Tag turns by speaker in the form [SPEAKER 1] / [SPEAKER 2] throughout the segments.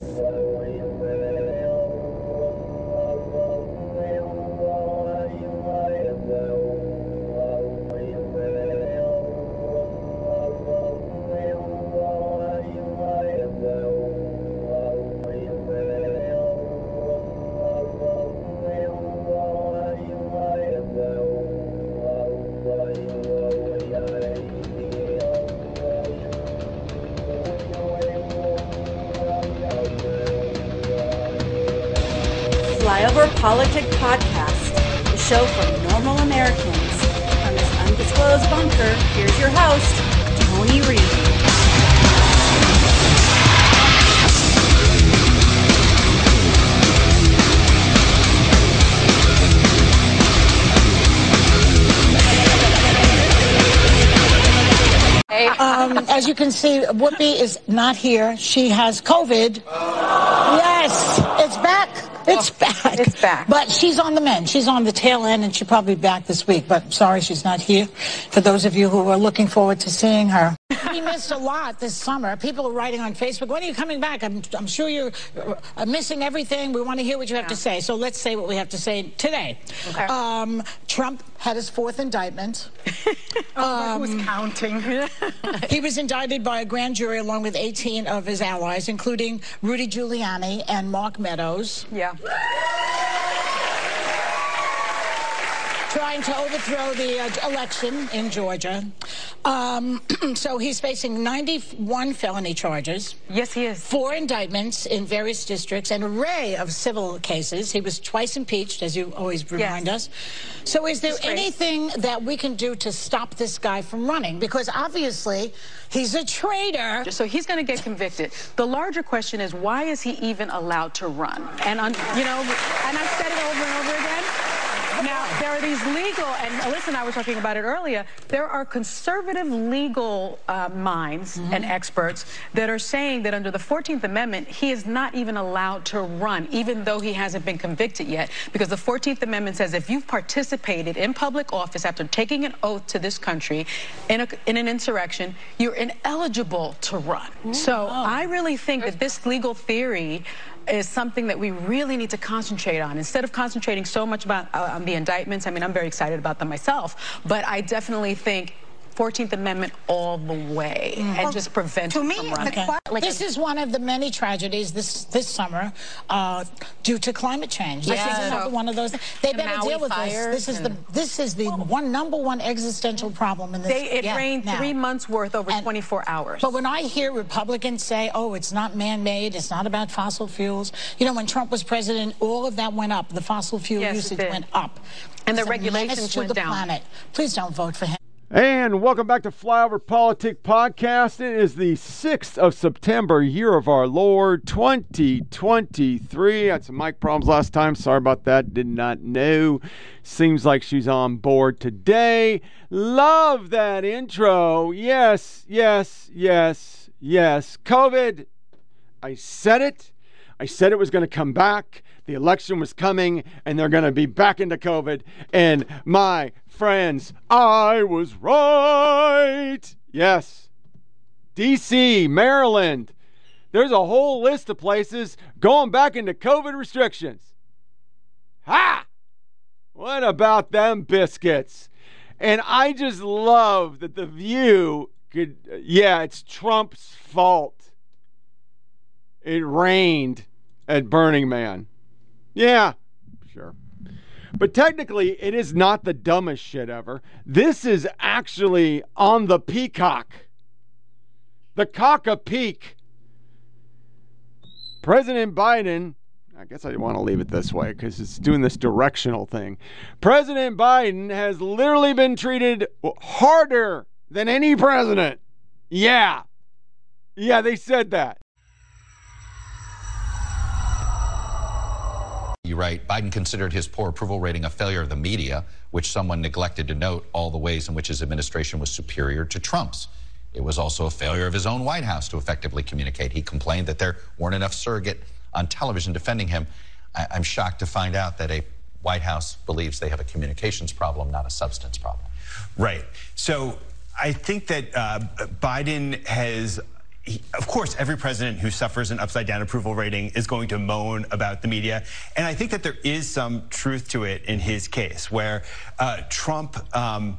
[SPEAKER 1] Salvo y. PolitiK Podcast, the show for normal Americans. From this undisclosed bunker, here's your host, Tony Reed.
[SPEAKER 2] Um, as you can see, Whoopi is not here. She has COVID. Back. It's back. But she's on the mend. She's on the tail end, and she'll probably be back this week. But sorry she's not here. For those of you who are looking forward to seeing her. Missed a lot this summer. People are writing on Facebook, when are you coming back? I'm, I'm sure you're uh, missing everything. We want to hear what you have to say. So let's say what we have to say today.
[SPEAKER 3] Okay.
[SPEAKER 2] Um, Trump had his fourth indictment.
[SPEAKER 3] Who's counting?
[SPEAKER 2] He was indicted by a grand jury along with 18 of his allies, including Rudy Giuliani and Mark Meadows,
[SPEAKER 3] yeah.
[SPEAKER 2] Trying to overthrow the uh, election in Georgia. Um, so he's facing 91 felony charges.
[SPEAKER 3] Yes, he is.
[SPEAKER 2] Four indictments in various districts, an array of civil cases. He was twice impeached, as you always remind
[SPEAKER 3] Yes.
[SPEAKER 2] us. So, is there anything that we can do to stop this guy from running? Because obviously, he's a traitor.
[SPEAKER 3] So he's going to get convicted. The larger question is why is he even allowed to run? And on, you know, and I've said it over and over again. Now there are these legal, and Alyssa and I were talking about it earlier. There are conservative legal uh, minds and experts that are saying that under the 14th Amendment, he is not even allowed to run, even though he hasn't been convicted yet, because the 14th Amendment says if you've participated in public office after taking an oath to this country in, a, in an insurrection, you're ineligible to run. So I really think that this legal theory is something that we really need to concentrate on instead of concentrating so much about uh, on the indictments. I mean, I'm very excited about them myself, but I definitely think 14th Amendment all the way and just prevent
[SPEAKER 4] to me,
[SPEAKER 3] running.
[SPEAKER 2] Like this is one of the many tragedies this this summer uh, due to climate change. This
[SPEAKER 3] Yeah.
[SPEAKER 2] is another one of those. They
[SPEAKER 3] The
[SPEAKER 2] better
[SPEAKER 3] Maui
[SPEAKER 2] deal with this. This is the this is the one number one existential problem in this.
[SPEAKER 3] They, it
[SPEAKER 2] yeah,
[SPEAKER 3] rained
[SPEAKER 2] now.
[SPEAKER 3] three months worth over
[SPEAKER 2] And-
[SPEAKER 3] 24 hours.
[SPEAKER 2] But when I hear Republicans say, "Oh, it's not man-made. It's not about fossil fuels," you know, when Trump was president, all of that went up. The fossil fuel
[SPEAKER 3] Yes,
[SPEAKER 2] usage went up.
[SPEAKER 3] And the regulations went
[SPEAKER 2] the
[SPEAKER 3] down.
[SPEAKER 2] planet. Please don't vote for him.
[SPEAKER 5] And welcome back to Flyover PolitiK Podcast. It is the 6th of September, year of our Lord 2023. I Had some mic problems last time. Sorry about that. Did not know. Seems like she's on board today. Love that intro. Yes, yes, yes, yes. COVID. I said it. I said it was going to come back. The election was coming, and they're going to be back into COVID. And my friends, I was right. Yes. DC, Maryland. There's a whole list of places going back into COVID restrictions. Ha! What about them biscuits? And I just love that the view could, yeah, it's Trump's fault it rained at Burning Man. Yeah, sure. But technically, it is not the dumbest shit ever. This is actually on the peacock. The cock a peak. President Biden, I guess I want to leave it this way because it's doing this directional thing. President Biden has literally been treated harder than any president. Yeah. Yeah, they said that.
[SPEAKER 6] You write, Biden considered his poor approval rating a failure of the media, which someone neglected to note all the ways in which his administration was superior to Trump's. It was also a failure of his own White House to effectively communicate. He complained that there weren't enough surrogate on television defending him. I- I'm shocked to find out that a White House believes they have a communications problem, not a substance problem.
[SPEAKER 7] Right. So I think that uh, Biden has
[SPEAKER 4] of course, every president who suffers an upside down approval rating is going to moan about the media. And I think that there is some truth to it in his case, where uh, Trump. Um,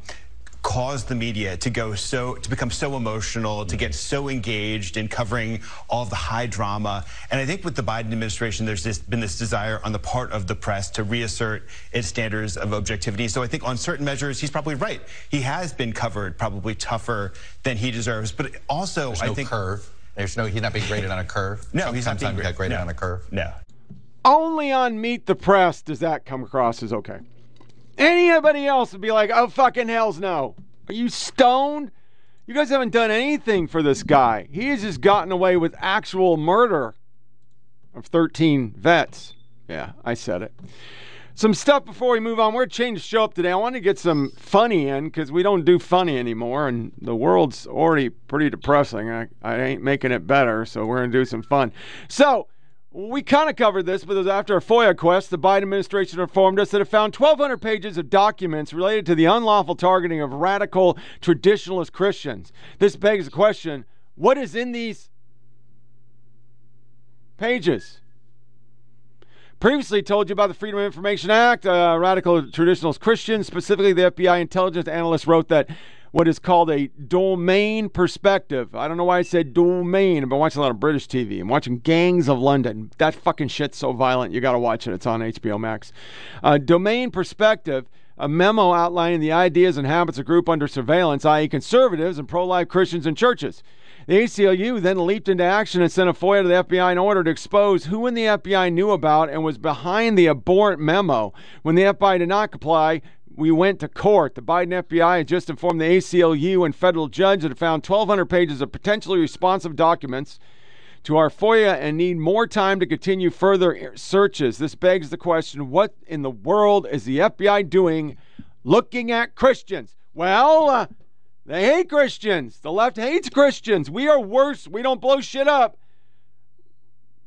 [SPEAKER 4] caused the media to go so to become so emotional to get so engaged in covering all of the high drama. And i think with the biden administration there's this, been this desire on the part of the press to reassert its standards of objectivity. So i think on certain measures he's probably right. He has been covered probably tougher than he deserves. But also
[SPEAKER 6] there's
[SPEAKER 4] i
[SPEAKER 6] no
[SPEAKER 4] think
[SPEAKER 6] curve. There's no he's not being graded on a curve?
[SPEAKER 4] No he's not being
[SPEAKER 6] got graded
[SPEAKER 4] no.
[SPEAKER 6] on a curve?
[SPEAKER 4] no.
[SPEAKER 5] Only on meet the press does that come across as okay Anybody else would be like, oh, fucking hells no. Are you stoned? You guys haven't done anything for this guy. He has just gotten away with actual murder of 13 vets. Yeah, I said it. Some stuff before we move on. We're changing the show up today. I want to get some funny in because we don't do funny anymore, and the world's already pretty depressing. I, I ain't making it better, so we're going to do some fun. So, we kind of covered this, but it was after a FOIA quest, the Biden administration informed us that it found 1,200 pages of documents related to the unlawful targeting of radical traditionalist Christians. This begs the question what is in these pages? Previously told you about the Freedom of Information Act, uh, radical traditionalist Christians, specifically the FBI intelligence analyst wrote that what is called a domain perspective. I don't know why I said domain. I've been watching a lot of British TV. I'm watching Gangs of London. That fucking shit's so violent. You got to watch it. It's on HBO Max. Uh, domain perspective. A memo outlining the ideas and habits of group under surveillance, i.e., conservatives and pro life Christians and churches. The ACLU then leaped into action and sent a FOIA to the FBI in order to expose who in the FBI knew about and was behind the abhorrent memo. When the FBI did not comply, we went to court. The Biden FBI had just informed the ACLU and federal judge that it found 1,200 pages of potentially responsive documents to our FOIA and need more time to continue further searches. This begs the question what in the world is the FBI doing looking at Christians? Well, uh, they hate Christians. The left hates Christians. We are worse. We don't blow shit up,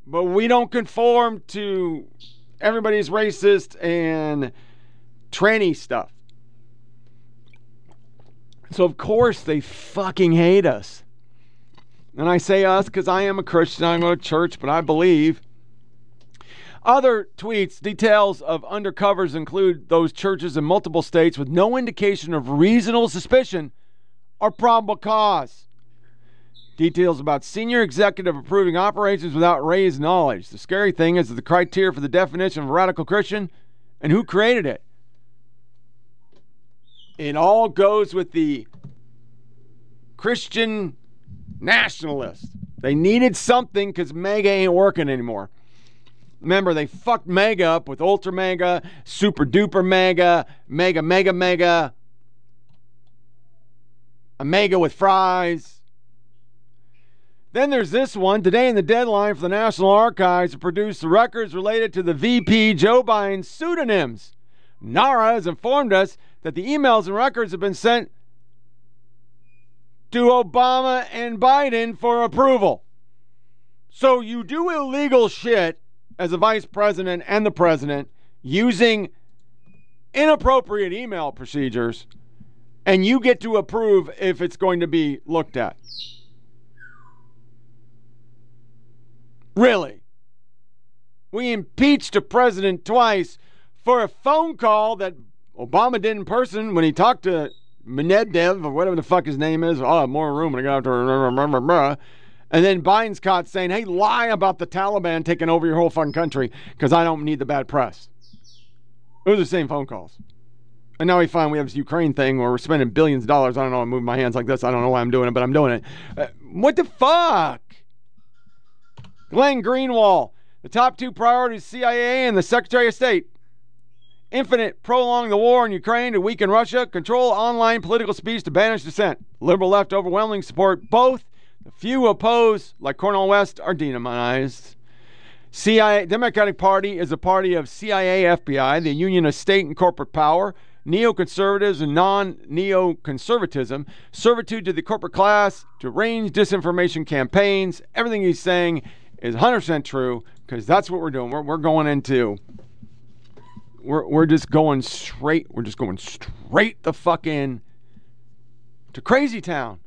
[SPEAKER 5] but we don't conform to everybody's racist and tranny stuff. So, of course, they fucking hate us. And I say us because I am a Christian. I go to church, but I believe. Other tweets, details of undercovers include those churches in multiple states with no indication of reasonable suspicion or probable cause. Details about senior executive approving operations without raised knowledge. The scary thing is that the criteria for the definition of a radical Christian and who created it it all goes with the Christian nationalist. They needed something because MAGA ain't working anymore. Remember, they fucked MAGA up with Ultra MAGA, Super Duper MAGA, Mega Mega Mega, a MAGA with fries. Then there's this one. Today, in the deadline for the National Archives to produce the records related to the VP Joe Biden's pseudonyms. NARA has informed us that the emails and records have been sent to Obama and Biden for approval. So you do illegal shit as a vice president and the president using inappropriate email procedures, and you get to approve if it's going to be looked at. Really? We impeached a president twice for a phone call that Obama did in person when he talked to Medvedev or whatever the fuck his name is. Oh, more room, and I got to. And then Biden's caught saying, "Hey, lie about the Taliban taking over your whole fucking country because I don't need the bad press." It was the same phone calls. And now we find we have this Ukraine thing where we're spending billions of dollars. I don't know. I'm moving my hands like this. I don't know why I'm doing it, but I'm doing it. Uh, what the fuck? Glenn Greenwald, the top two priorities CIA and the Secretary of State infinite prolong the war in Ukraine to weaken Russia, control online political speech to banish dissent. Liberal left overwhelming support both. The few oppose, like Cornel West, are demonized. CIA Democratic Party is a party of CIA, FBI, the union of state and corporate power, neoconservatives and non-neoconservatism, servitude to the corporate class, deranged disinformation campaigns. Everything he's saying is 100% true because that's what we're doing. We're, we're going into we're, we're just going straight. We're just going straight the fucking to crazy town.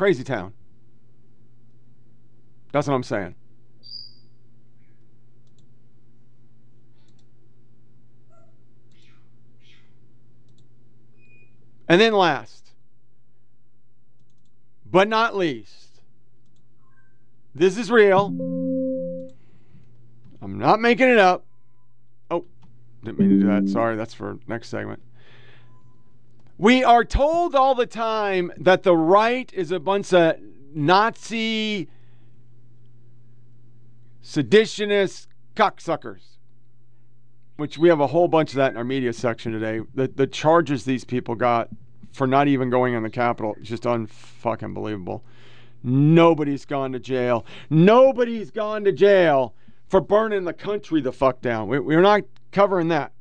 [SPEAKER 5] crazy town. That's what I'm saying. And then last, but not least, this is real. I'm not making it up. Oh, didn't mean to do that. Sorry, that's for next segment. We are told all the time that the right is a bunch of Nazi, seditionist cocksuckers, which we have a whole bunch of that in our media section today. The, the charges these people got for not even going in the Capitol is just unfucking believable. Nobody's gone to jail. Nobody's gone to jail for burning the country the fuck down. We, we're not covering that.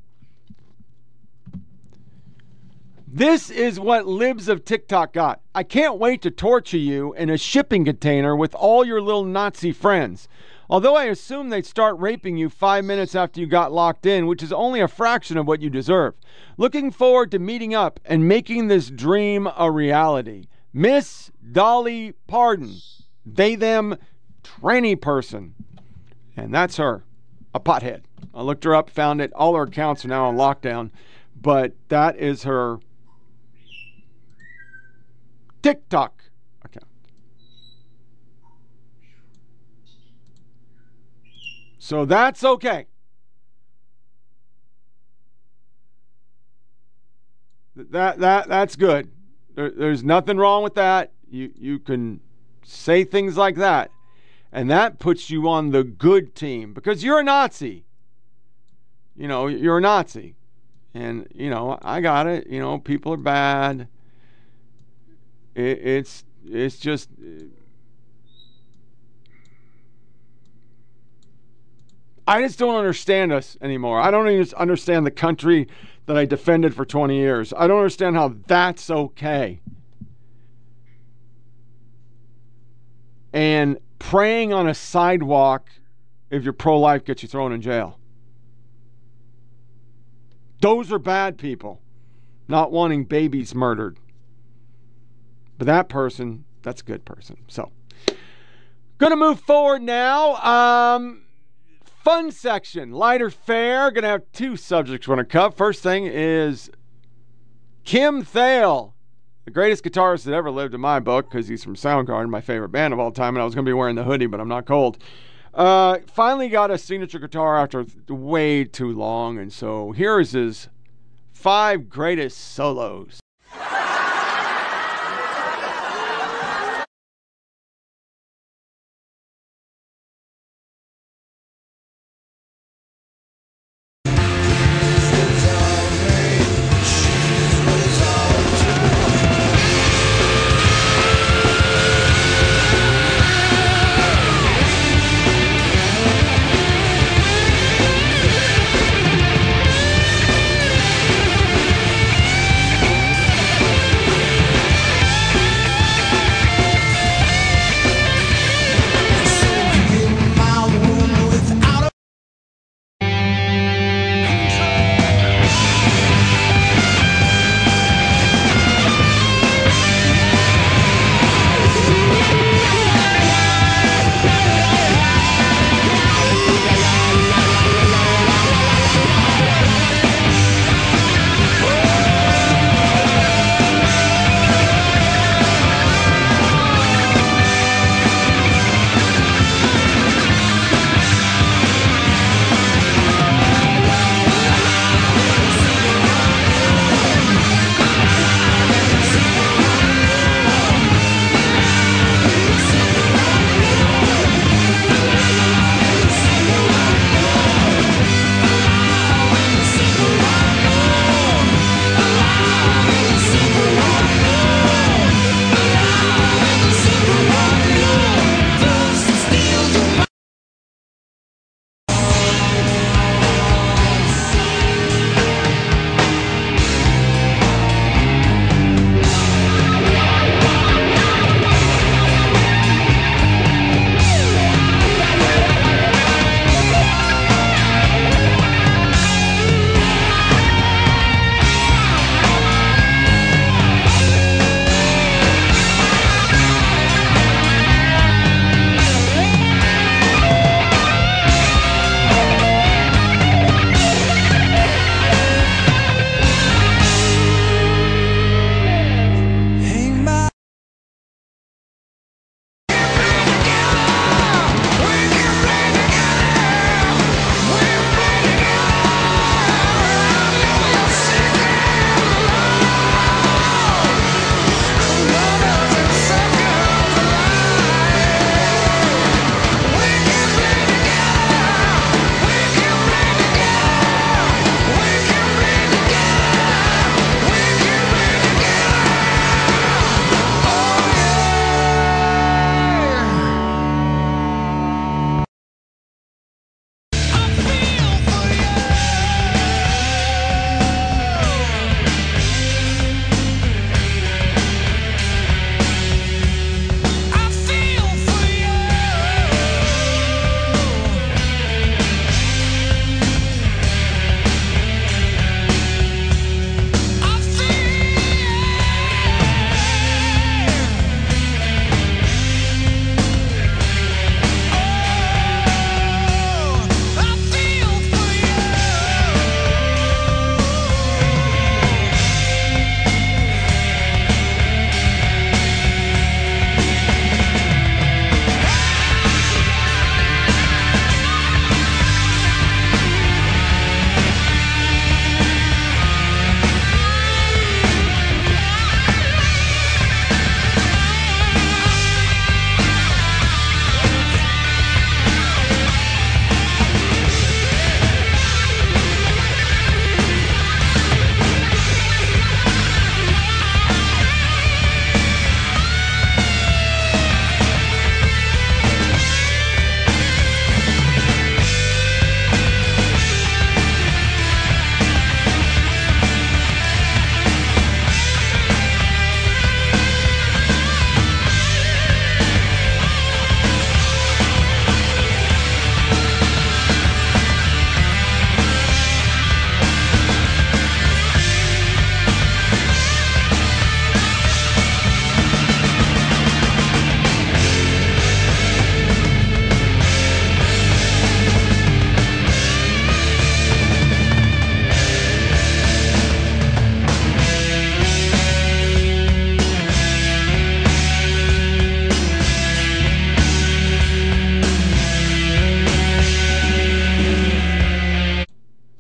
[SPEAKER 5] This is what libs of TikTok got. I can't wait to torture you in a shipping container with all your little Nazi friends. Although I assume they'd start raping you five minutes after you got locked in, which is only a fraction of what you deserve. Looking forward to meeting up and making this dream a reality. Miss Dolly Pardon, they, them, tranny person. And that's her, a pothead. I looked her up, found it. All her accounts are now on lockdown, but that is her TikTok account. So that's okay. That that that's good. There, there's nothing wrong with that. You you can say things like that, and that puts you on the good team because you're a Nazi. You know you're a Nazi, and you know I got it. You know people are bad. It, it's it's just. I just don't understand us anymore. I don't even understand the country that I defended for 20 years. I don't understand how that's okay. And praying on a sidewalk if you're pro life gets you thrown in jail. Those are bad people, not wanting babies murdered. But that person, that's a good person. So, gonna move forward now. Um, fun section, lighter fare. Gonna have two subjects we're gonna cover. First thing is Kim Thayil, the greatest guitarist that ever lived in my book, because he's from Soundgarden, my favorite band of all time, and I was gonna be wearing the hoodie, but I'm not cold. Uh, finally got a signature guitar after way too long, and so here is his five greatest solos.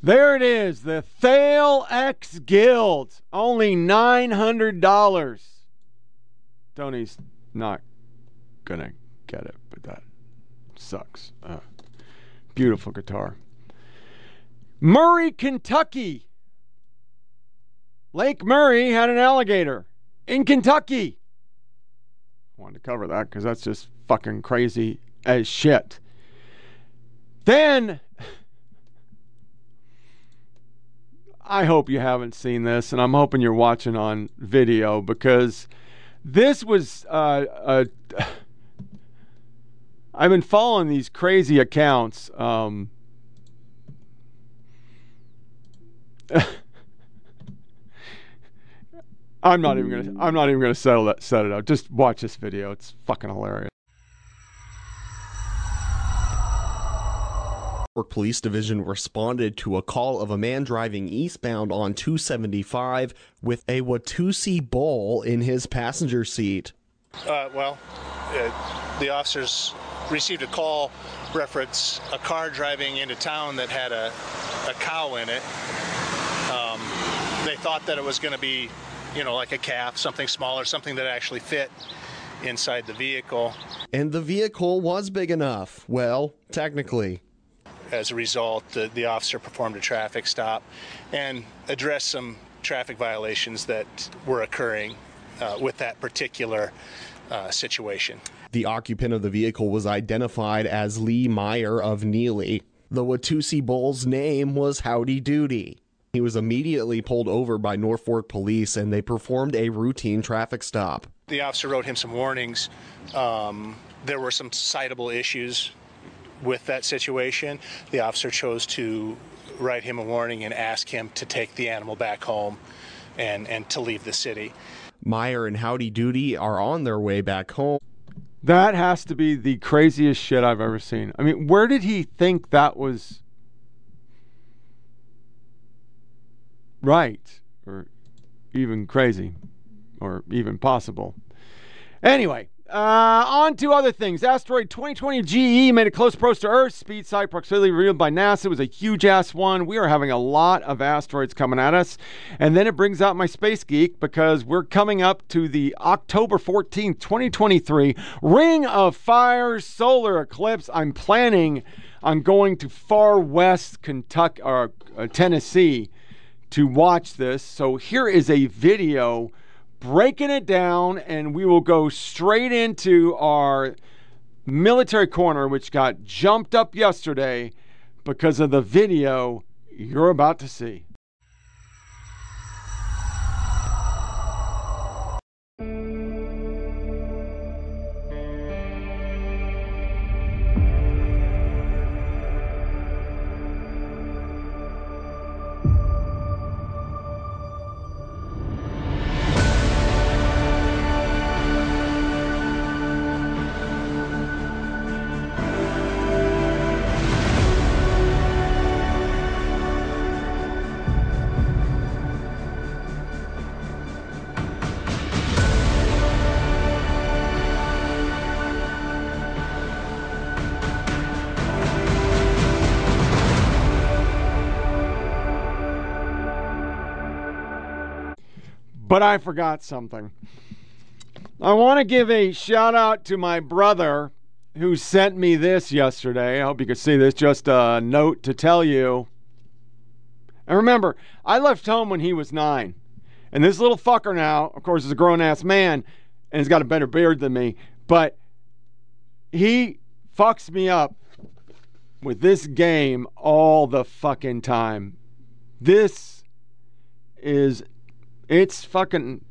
[SPEAKER 5] There it is, the Thayil X Guild. Only $900. Tony's not going to get it, but that sucks. Uh, beautiful guitar. Murray, Kentucky. Lake Murray had an alligator in Kentucky. I wanted to cover that because that's just fucking crazy as shit. Then I hope you haven't seen this, and I'm hoping you're watching on video because this was. Uh, uh, I've been following these crazy accounts. Um, I'm not even gonna. I'm not even gonna settle that. Set it up. Just watch this video. It's fucking hilarious.
[SPEAKER 7] Police Division responded to a call of a man driving eastbound on 275 with a Watusi bowl in his passenger seat.
[SPEAKER 8] Uh, well, uh, the officers received a call reference a car driving into town that had a, a cow in it. Um, they thought that it was going to be, you know, like a calf, something smaller, something that actually fit inside the vehicle.
[SPEAKER 7] And the vehicle was big enough. Well, technically.
[SPEAKER 8] As a result, the, the officer performed a traffic stop and addressed some traffic violations that were occurring uh, with that particular uh, situation.
[SPEAKER 7] The occupant of the vehicle was identified as Lee Meyer of Neligh. The Watusi Bull's name was Howdy Doody. He was immediately pulled over by Norfolk police and they performed a routine traffic stop.
[SPEAKER 8] The officer wrote him some warnings. Um, there were some citable issues with that situation. The officer chose to write him a warning and ask him to take the animal back home and, and to leave the city.
[SPEAKER 7] Meyer and Howdy Doody are on their way back home.
[SPEAKER 5] That has to be the craziest shit I've ever seen. I mean, where did he think that was right or even crazy or even possible? Anyway, uh, on to other things. Asteroid 2020 GE made a close approach to Earth. Speed side proximity revealed by NASA it was a huge ass one. We are having a lot of asteroids coming at us. And then it brings out my space geek because we're coming up to the October 14th, 2023 Ring of Fire solar eclipse. I'm planning on going to far west Kentucky or uh, Tennessee to watch this. So here is a video breaking it down, and we will go straight into our military corner, which got jumped up yesterday because of the video you're about to see. But I forgot something. I want to give a shout out to my brother who sent me this yesterday. I hope you can see this. Just a note to tell you. And remember, I left home when he was nine. And this little fucker now, of course, is a grown ass man and he's got a better beard than me. But he fucks me up with this game all the fucking time. This is it's fucking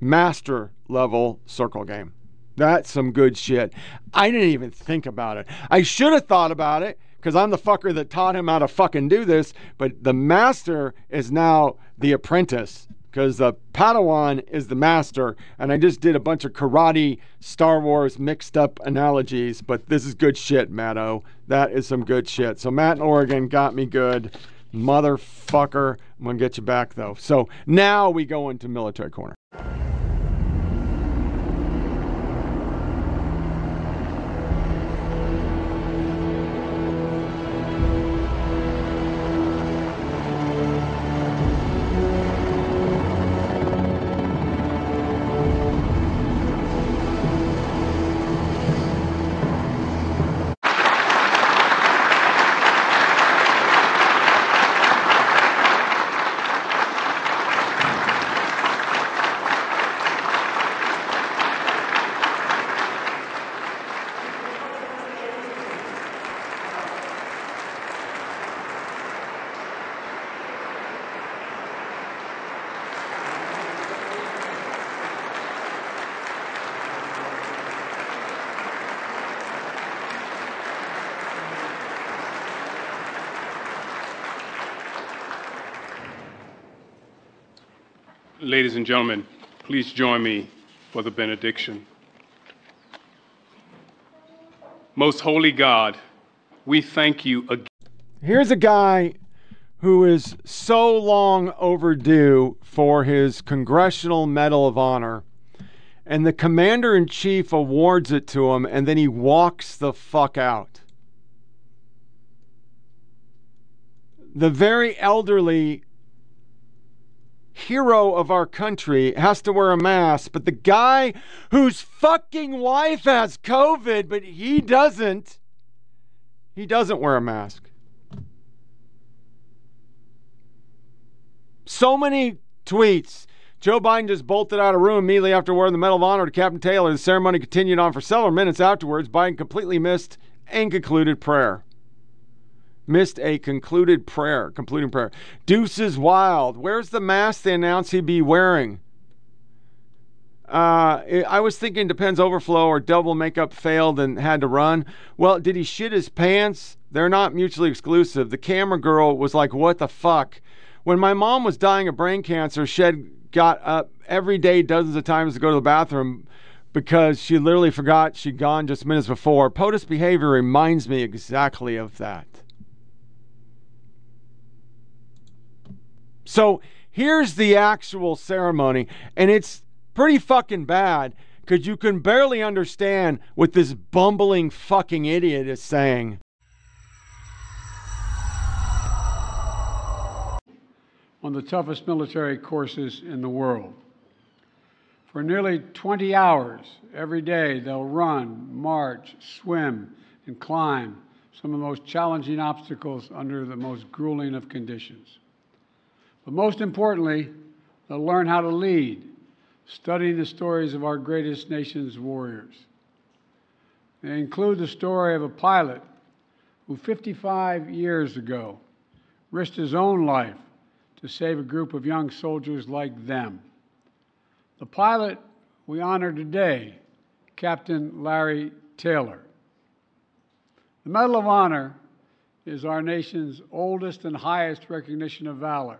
[SPEAKER 5] master level circle game. That's some good shit. I didn't even think about it. I should have thought about it because I'm the fucker that taught him how to fucking do this. But the master is now the apprentice because the Padawan is the master. And I just did a bunch of karate, Star Wars mixed up analogies. But this is good shit, Matto. That is some good shit. So Matt in Oregon got me good. Motherfucker. I'm going to get you back, though. So now we go into military corner.
[SPEAKER 9] Ladies and gentlemen, please join me for the benediction. Most holy God, we thank you again.
[SPEAKER 5] Here's a guy who is so long overdue for his Congressional Medal of Honor, and the commander in chief awards it to him, and then he walks the fuck out. The very elderly hero of our country has to wear a mask, but the guy whose fucking wife has COVID, but he doesn't, he doesn't wear a mask. So many tweets. Joe Biden just bolted out of room immediately after wearing the Medal of Honor to Captain Taylor. The ceremony continued on for several minutes afterwards. Biden completely missed and concluded prayer missed a concluded prayer, concluding prayer. Deuces Wild. Where's the mask they announced he'd be wearing? Uh, I was thinking depends overflow or double makeup failed and had to run. Well, did he shit his pants? They're not mutually exclusive. The camera girl was like, "What the fuck?" When my mom was dying of brain cancer, Shed got up every day dozens of times to go to the bathroom because she literally forgot she'd gone just minutes before. POTUS behavior reminds me exactly of that. So here's the actual ceremony, and it's pretty fucking bad because you can barely understand what this bumbling fucking idiot is saying.
[SPEAKER 10] Of the toughest military courses in the world. For nearly 20 hours every day, they'll run, march, swim, and climb some of the most challenging obstacles under the most grueling of conditions. But most importantly, they'll learn how to lead, studying the stories of our greatest nation's warriors. They include the story of a pilot who 55 years ago risked his own life to save a group of young soldiers like them. The pilot we honor today, Captain Larry Taylor. The Medal of Honor is our nation's oldest and highest recognition of valor.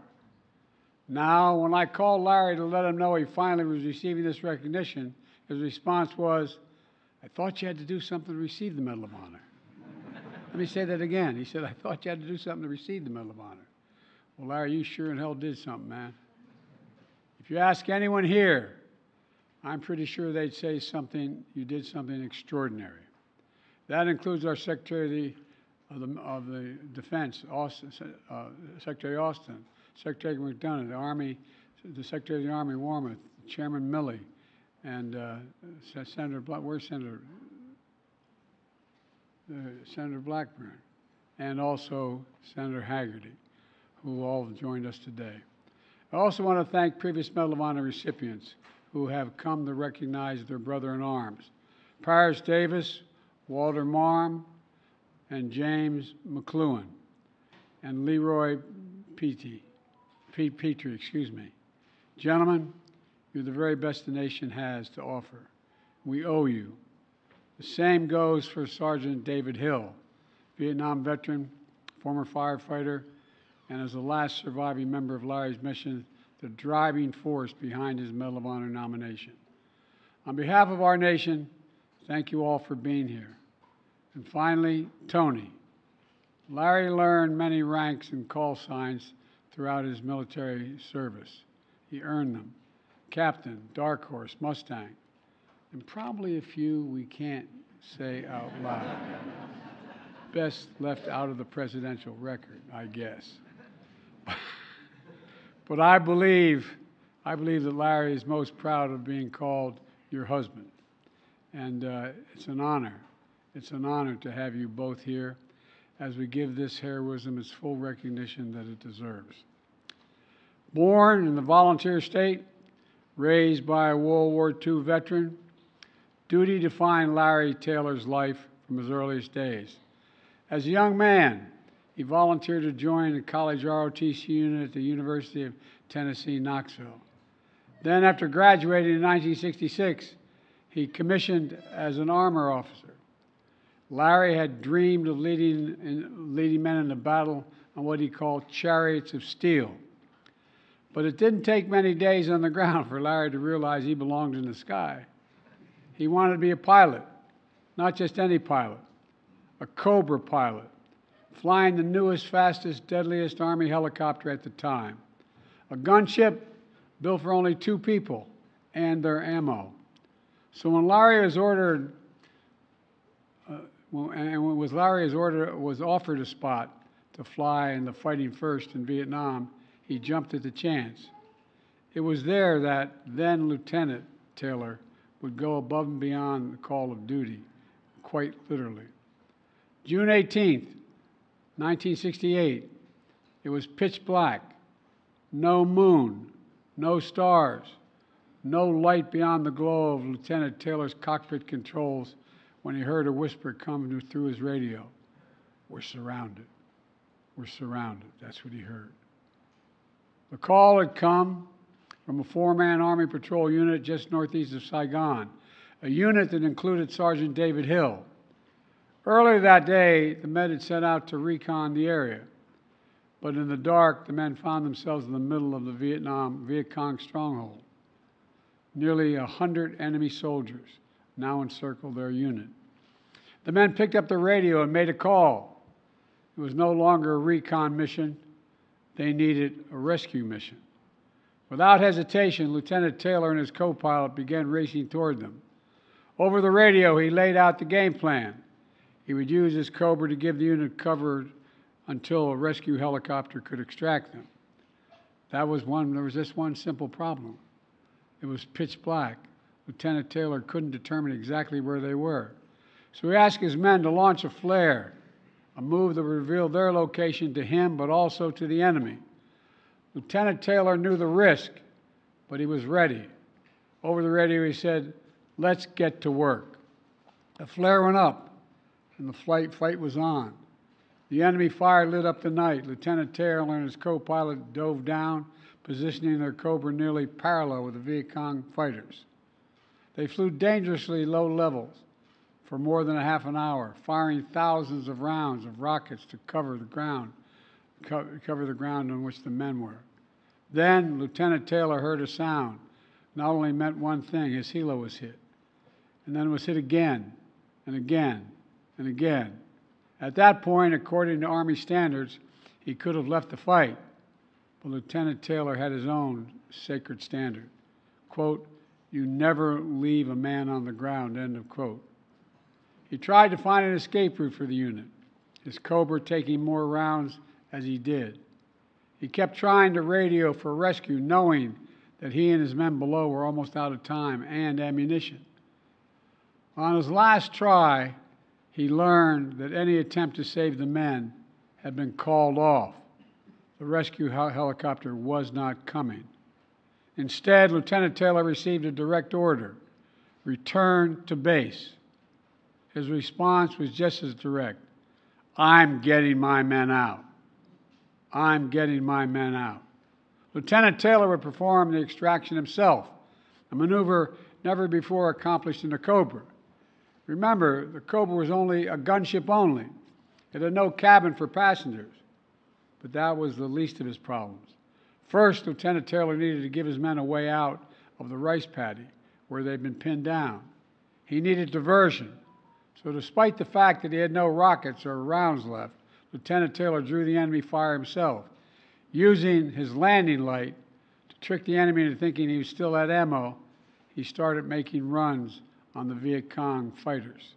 [SPEAKER 10] Now, when I called Larry to let him know he finally was receiving this recognition, his response was, I thought you had to do something to receive the Medal of Honor. let me say that again. He said, I thought you had to do something to receive the Medal of Honor. Well, Larry, you sure in hell did something, man. If you ask anyone here, I'm pretty sure they'd say something, you did something extraordinary. That includes our Secretary of the, of the, Defense, Austin, uh, Secretary Austin, Secretary McDonough, the Army, the Secretary of the Army Wormuth, Chairman Milley, and uh, Senator Black, where's Senator? Uh, Senator Blackburn, and also Senator Hagerty, who all joined us today. I also want to thank previous Medal of Honor recipients who have come to recognize their brother in arms. Paris Davis, Walter Marm, and James McCloughan, and Leroy Petey. Pete Petry, excuse me. Gentlemen, you're the very best the nation has to offer. We owe you. The same goes for Sergeant David Hill, Vietnam veteran, former firefighter, and as the last surviving member of Larry's mission, the driving force behind his Medal of Honor nomination. On behalf of our nation, thank you all for being here. And finally, Toni. Larry learned many ranks and call signs throughout his military service. He earned them Captain, Dark Horse, Mustang, and probably a few we can't say out loud. Best left out of the presidential record, I guess. but I believe, I believe that Larry is most proud of being called your husband. And uh, it's an honor. It's an honor to have you both here as we give this heroism its full recognition that it deserves. Born in the volunteer state, raised by a World War II veteran, duty defined Larry Taylor's life from his earliest days. As a young man, he volunteered to join the college ROTC unit at the University of Tennessee, Knoxville. Then, after graduating in 1966, he commissioned as an armor officer. Larry had dreamed of leading, in, leading men in the battle on what he called chariots of steel. But it didn't take many days on the ground for Larry to realize he belonged in the sky. He wanted to be a pilot, not just any pilot, a Cobra pilot, flying the newest, fastest, deadliest Army helicopter at the time. A gunship built for only two people and their ammo. So when Larry was ordered, and when was Larry's order was offered a spot to fly in the fighting first in Vietnam, he jumped at the chance. It was there that then Lieutenant Taylor would go above and beyond the call of duty, quite literally. June 18th, 1968, it was pitch black, no moon, no stars, no light beyond the glow of Lieutenant Taylor's cockpit controls when he heard a whisper come through his radio We're surrounded. We're surrounded. That's what he heard. The call had come from a four man Army Patrol unit just northeast of Saigon, a unit that included Sergeant David Hill. Earlier that day, the men had set out to recon the area, but in the dark, the men found themselves in the middle of the Vietnam Viet Cong stronghold. Nearly a hundred enemy soldiers now encircled their unit. The men picked up the radio and made a call. It was no longer a recon mission, they needed a rescue mission. Without hesitation, Lieutenant Taylor and his co pilot began racing toward them. Over the radio, he laid out the game plan. He would use his Cobra to give the unit cover until a rescue helicopter could extract them. That was one, there was just one simple problem. It was pitch black. Lieutenant Taylor couldn't determine exactly where they were. So he asked his men to launch a flare, a move that revealed their location to him, but also to the enemy. Lieutenant Taylor knew the risk, but he was ready. Over the radio, he said, Let's get to work. The flare went up, and the flight fight was on. The enemy fire lit up the night. Lieutenant Taylor and his co pilot dove down, positioning their Cobra nearly parallel with the Viet Cong fighters. They flew dangerously low levels for more than a half an hour, firing thousands of rounds of rockets to cover the ground, co- cover the ground on which the men were. Then Lieutenant Taylor heard a sound. Not only meant one thing, his helo was hit. And then was hit again and again and again. At that point, according to Army standards, he could have left the fight. But Lieutenant Taylor had his own sacred standard. Quote, you never leave a man on the ground, end of quote. He tried to find an escape route for the unit, his Cobra taking more rounds as he did. He kept trying to radio for rescue, knowing that he and his men below were almost out of time and ammunition. On his last try, he learned that any attempt to save the men had been called off. The rescue helicopter was not coming. Instead, Lieutenant Taylor received a direct order return to base. His response was just as direct I'm getting my men out. I'm getting my men out. Lieutenant Taylor would perform the extraction himself, a maneuver never before accomplished in a Cobra. Remember, the Cobra was only a gunship only. It had no cabin for passengers. But that was the least of his problems. First, Lieutenant Taylor needed to give his men a way out of the rice paddy where they'd been pinned down. He needed diversion. So, despite the fact that he had no rockets or rounds left, Lieutenant Taylor drew the enemy fire himself, using his landing light to trick the enemy into thinking he was still had ammo. He started making runs on the Viet Cong fighters.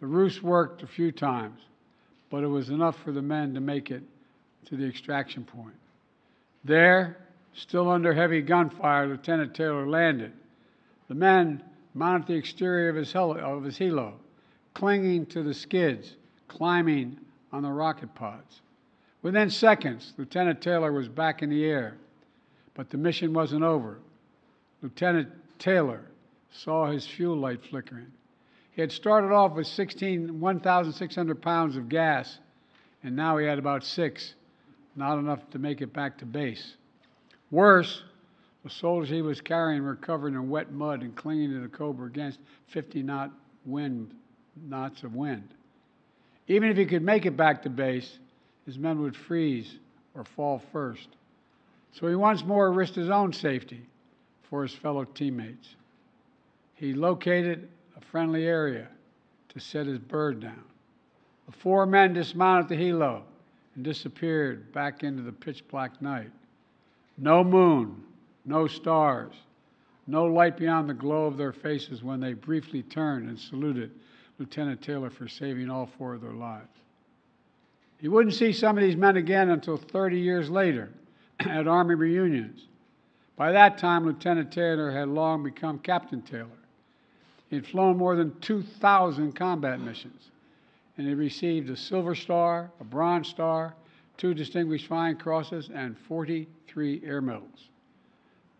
[SPEAKER 10] The ruse worked a few times, but it was enough for the men to make it to the extraction point. There, still under heavy gunfire, Lieutenant Taylor landed. The men mounted the exterior of his, heli- of his helo, clinging to the skids, climbing on the rocket pods. Within seconds, Lieutenant Taylor was back in the air, but the mission wasn't over. Lieutenant Taylor saw his fuel light flickering. He had started off with 16, 1,600 pounds of gas, and now he had about six, not enough to make it back to base. Worse, the soldiers he was carrying were covered in wet mud and clinging to the Cobra against 50 knot wind, knots of wind. Even if he could make it back to base, his men would freeze or fall first. So he once more risked his own safety for his fellow teammates. He located a friendly area to set his bird down. The four men dismounted the helo and disappeared back into the pitch black night. No moon, no stars, no light beyond the glow of their faces when they briefly turned and saluted Lieutenant Taylor for saving all four of their lives. He wouldn't see some of these men again until 30 years later at Army reunions. By that time, Lieutenant Taylor had long become Captain Taylor. He had flown more than 2,000 combat missions, and he received a Silver Star, a Bronze Star, two Distinguished Flying Crosses, and 43 Air Medals.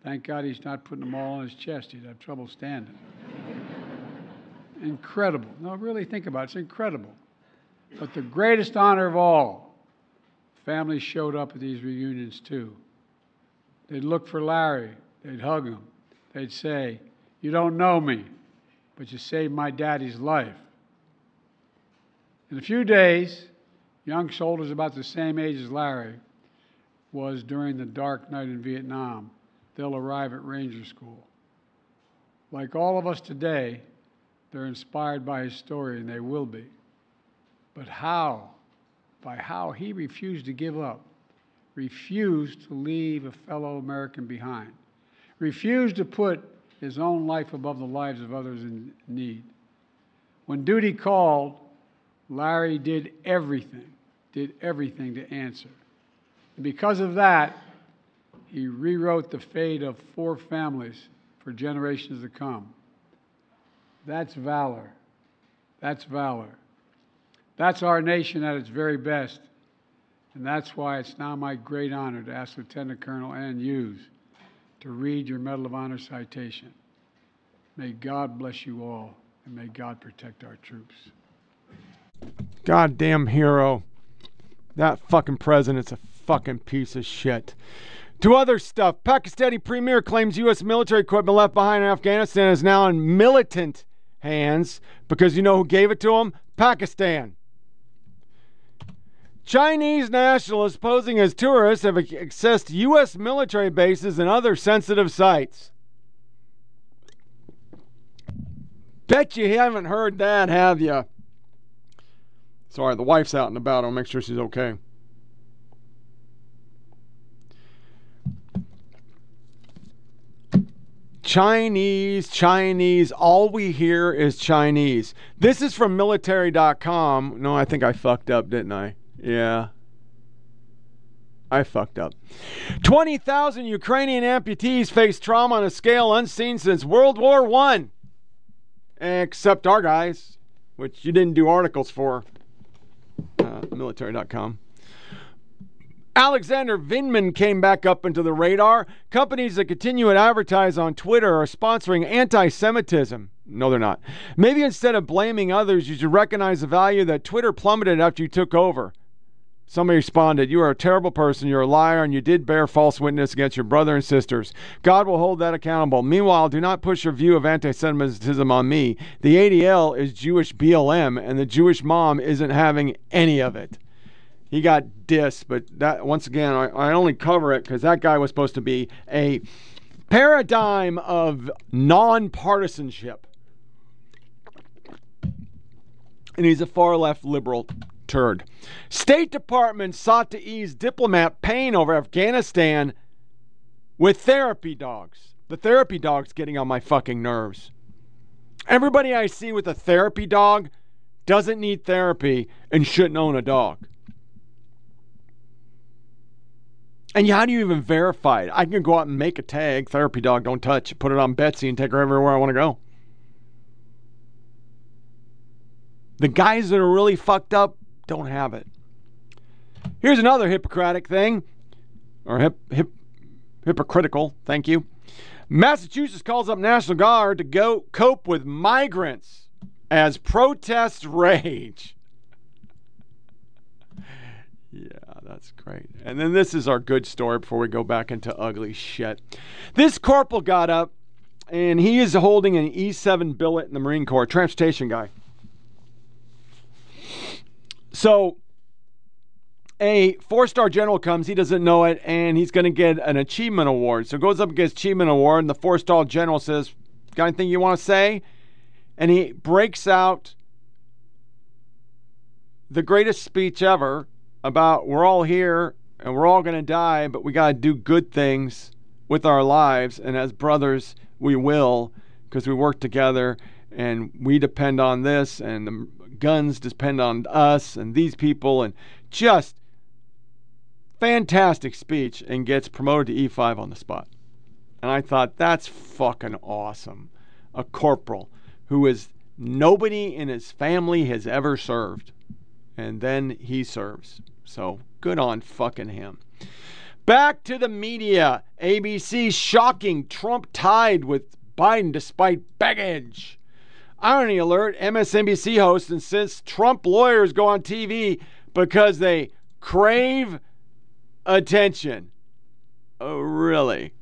[SPEAKER 10] Thank God he's not putting them all on his chest. He'd have trouble standing. incredible. No, really think about it. It's incredible. But the greatest honor of all, families showed up at these reunions too. They'd look for Larry, they'd hug him, they'd say, You don't know me, but you saved my daddy's life. In a few days, young soldiers about the same age as Larry was during the dark night in Vietnam, they'll arrive at Ranger School. Like all of us today, they're inspired by his story, and they will be. But how? By how he refused to give up, refused to leave a fellow American behind, refused to put his own life above the lives of others in need. When duty called, Larry did everything, did everything to answer. And because of that, he rewrote the fate of four families for generations to come. That's valor. That's valor. That's our nation at its very best. And that's why it's now my great honor to ask Lieutenant Colonel Ann Hughes to read your Medal of Honor citation. May God bless you all, and may God protect our troops.
[SPEAKER 5] Goddamn hero. That fucking president's a fucking piece of shit. To other stuff, Pakistani premier claims U.S. military equipment left behind in Afghanistan is now in militant hands because you know who gave it to them? Pakistan. Chinese nationalists posing as tourists have accessed U.S. military bases and other sensitive sites. Bet you haven't heard that, have you? Sorry, the wife's out and about. I'll make sure she's okay. Chinese, Chinese. All we hear is Chinese. This is from military.com. No, I think I fucked up, didn't I? Yeah. I fucked up. 20,000 Ukrainian amputees face trauma on a scale unseen since World War I. Except our guys, which you didn't do articles for. Uh, military.com. Alexander Vindman came back up into the radar. Companies that continue to advertise on Twitter are sponsoring anti Semitism. No, they're not. Maybe instead of blaming others, you should recognize the value that Twitter plummeted after you took over. Somebody responded, You are a terrible person, you're a liar, and you did bear false witness against your brother and sisters. God will hold that accountable. Meanwhile, do not push your view of anti Semitism on me. The ADL is Jewish BLM, and the Jewish mom isn't having any of it he got dissed, but that once again, I, I only cover it because that guy was supposed to be a paradigm of nonpartisanship. And he's a far left liberal State Department sought to ease diplomat pain over Afghanistan with therapy dogs. The therapy dog's getting on my fucking nerves. Everybody I see with a therapy dog doesn't need therapy and shouldn't own a dog. And how do you even verify it? I can go out and make a tag, therapy dog, don't touch, put it on Betsy and take her everywhere I want to go. The guys that are really fucked up don't have it. Here's another Hippocratic thing, or hip, hip, hypocritical, thank you. Massachusetts calls up National Guard to go cope with migrants as protests rage. yeah. That's great. And then this is our good story before we go back into ugly shit. This corporal got up and he is holding an E 7 billet in the Marine Corps, transportation guy. So a four star general comes, he doesn't know it, and he's going to get an achievement award. So goes up against achievement award, and the four star general says, Got anything you want to say? And he breaks out the greatest speech ever about we're all here and we're all going to die, but we got to do good things with our lives. And as brothers, we will because we work together and we depend on this and the guns depend on us and these people and just fantastic speech and gets promoted to E5 on the spot. And I thought that's fucking awesome. A corporal who is nobody in his family has ever served and then he serves. So good on fucking him. Back to the media. ABC shocking Trump tied with Biden despite baggage. Irony alert MSNBC host insists Trump lawyers go on TV because they crave attention. Oh, really?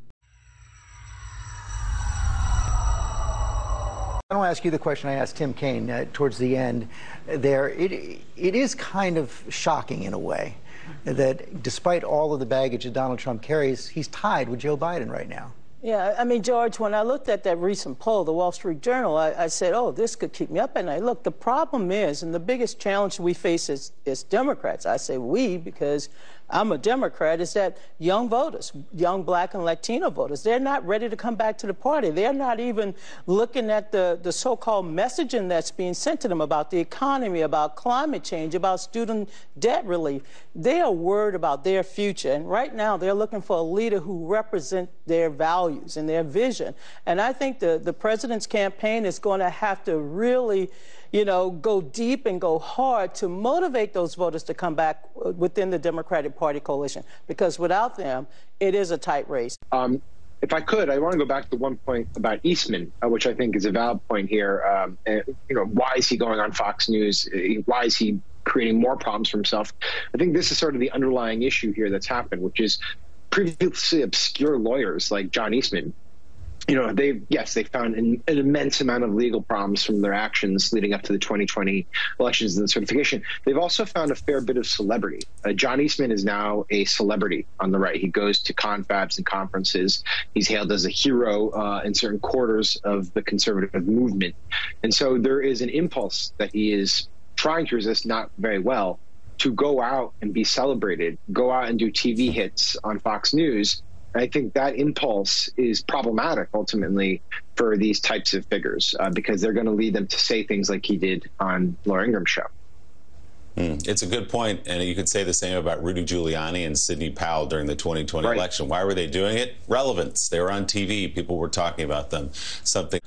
[SPEAKER 11] I want to ask you the question I asked Tim Kaine uh, towards the end. There, it it is kind of shocking in a way that despite all of the baggage that Donald Trump carries, he's tied with Joe Biden right now.
[SPEAKER 12] Yeah, I mean, George, when I looked at that recent poll, the Wall Street Journal, I, I, said, oh, this could keep me up at night. Look, the problem is, and the biggest challenge we face as, as Democrats, I say we because I'm a Democrat, is that young voters, young black and Latino voters, they're not ready to come back to the party. They're not even looking at the, the so-called messaging that's being sent to them about the economy, about climate change, about student debt relief. They are worried about their future. And right now, they're looking for a leader who represents their values and their vision. And I think the, the president's campaign is going to have to really you know, go deep and go hard to motivate those voters to come back within the Democratic Party coalition. Because without them, it is a tight race.
[SPEAKER 13] Um, if I could, I want to go back to one point about Eastman, uh, which I think is a valid point here. Um, and, you know, why is he going on Fox News? Uh, why is he creating more problems for himself? I think this is sort of the underlying issue here that's happened, which is previously obscure lawyers like John Eastman you know, they yes, they found an, an, immense amount of legal problems from their actions leading up to the 2020 elections and the certification. They've also found a fair bit of celebrity. Uh, John Eastman is now a celebrity on the right. He goes to confabs and conferences. He's hailed as a hero uh, in certain quarters of the conservative movement, and so there is an impulse that he is trying to resist, not very well, to go out and be celebrated, go out and do TV hits on Fox News I think that impulse is problematic ultimately for these types of figures uh, because they're going to lead them to say things like he did on Laura Ingraham's show.
[SPEAKER 14] Mm, it's a good point, and you could say the same about Rudy Giuliani and Sidney Powell during the 2020 right. election. Why were they doing it? Relevance. They were on TV. People were talking about them. Something.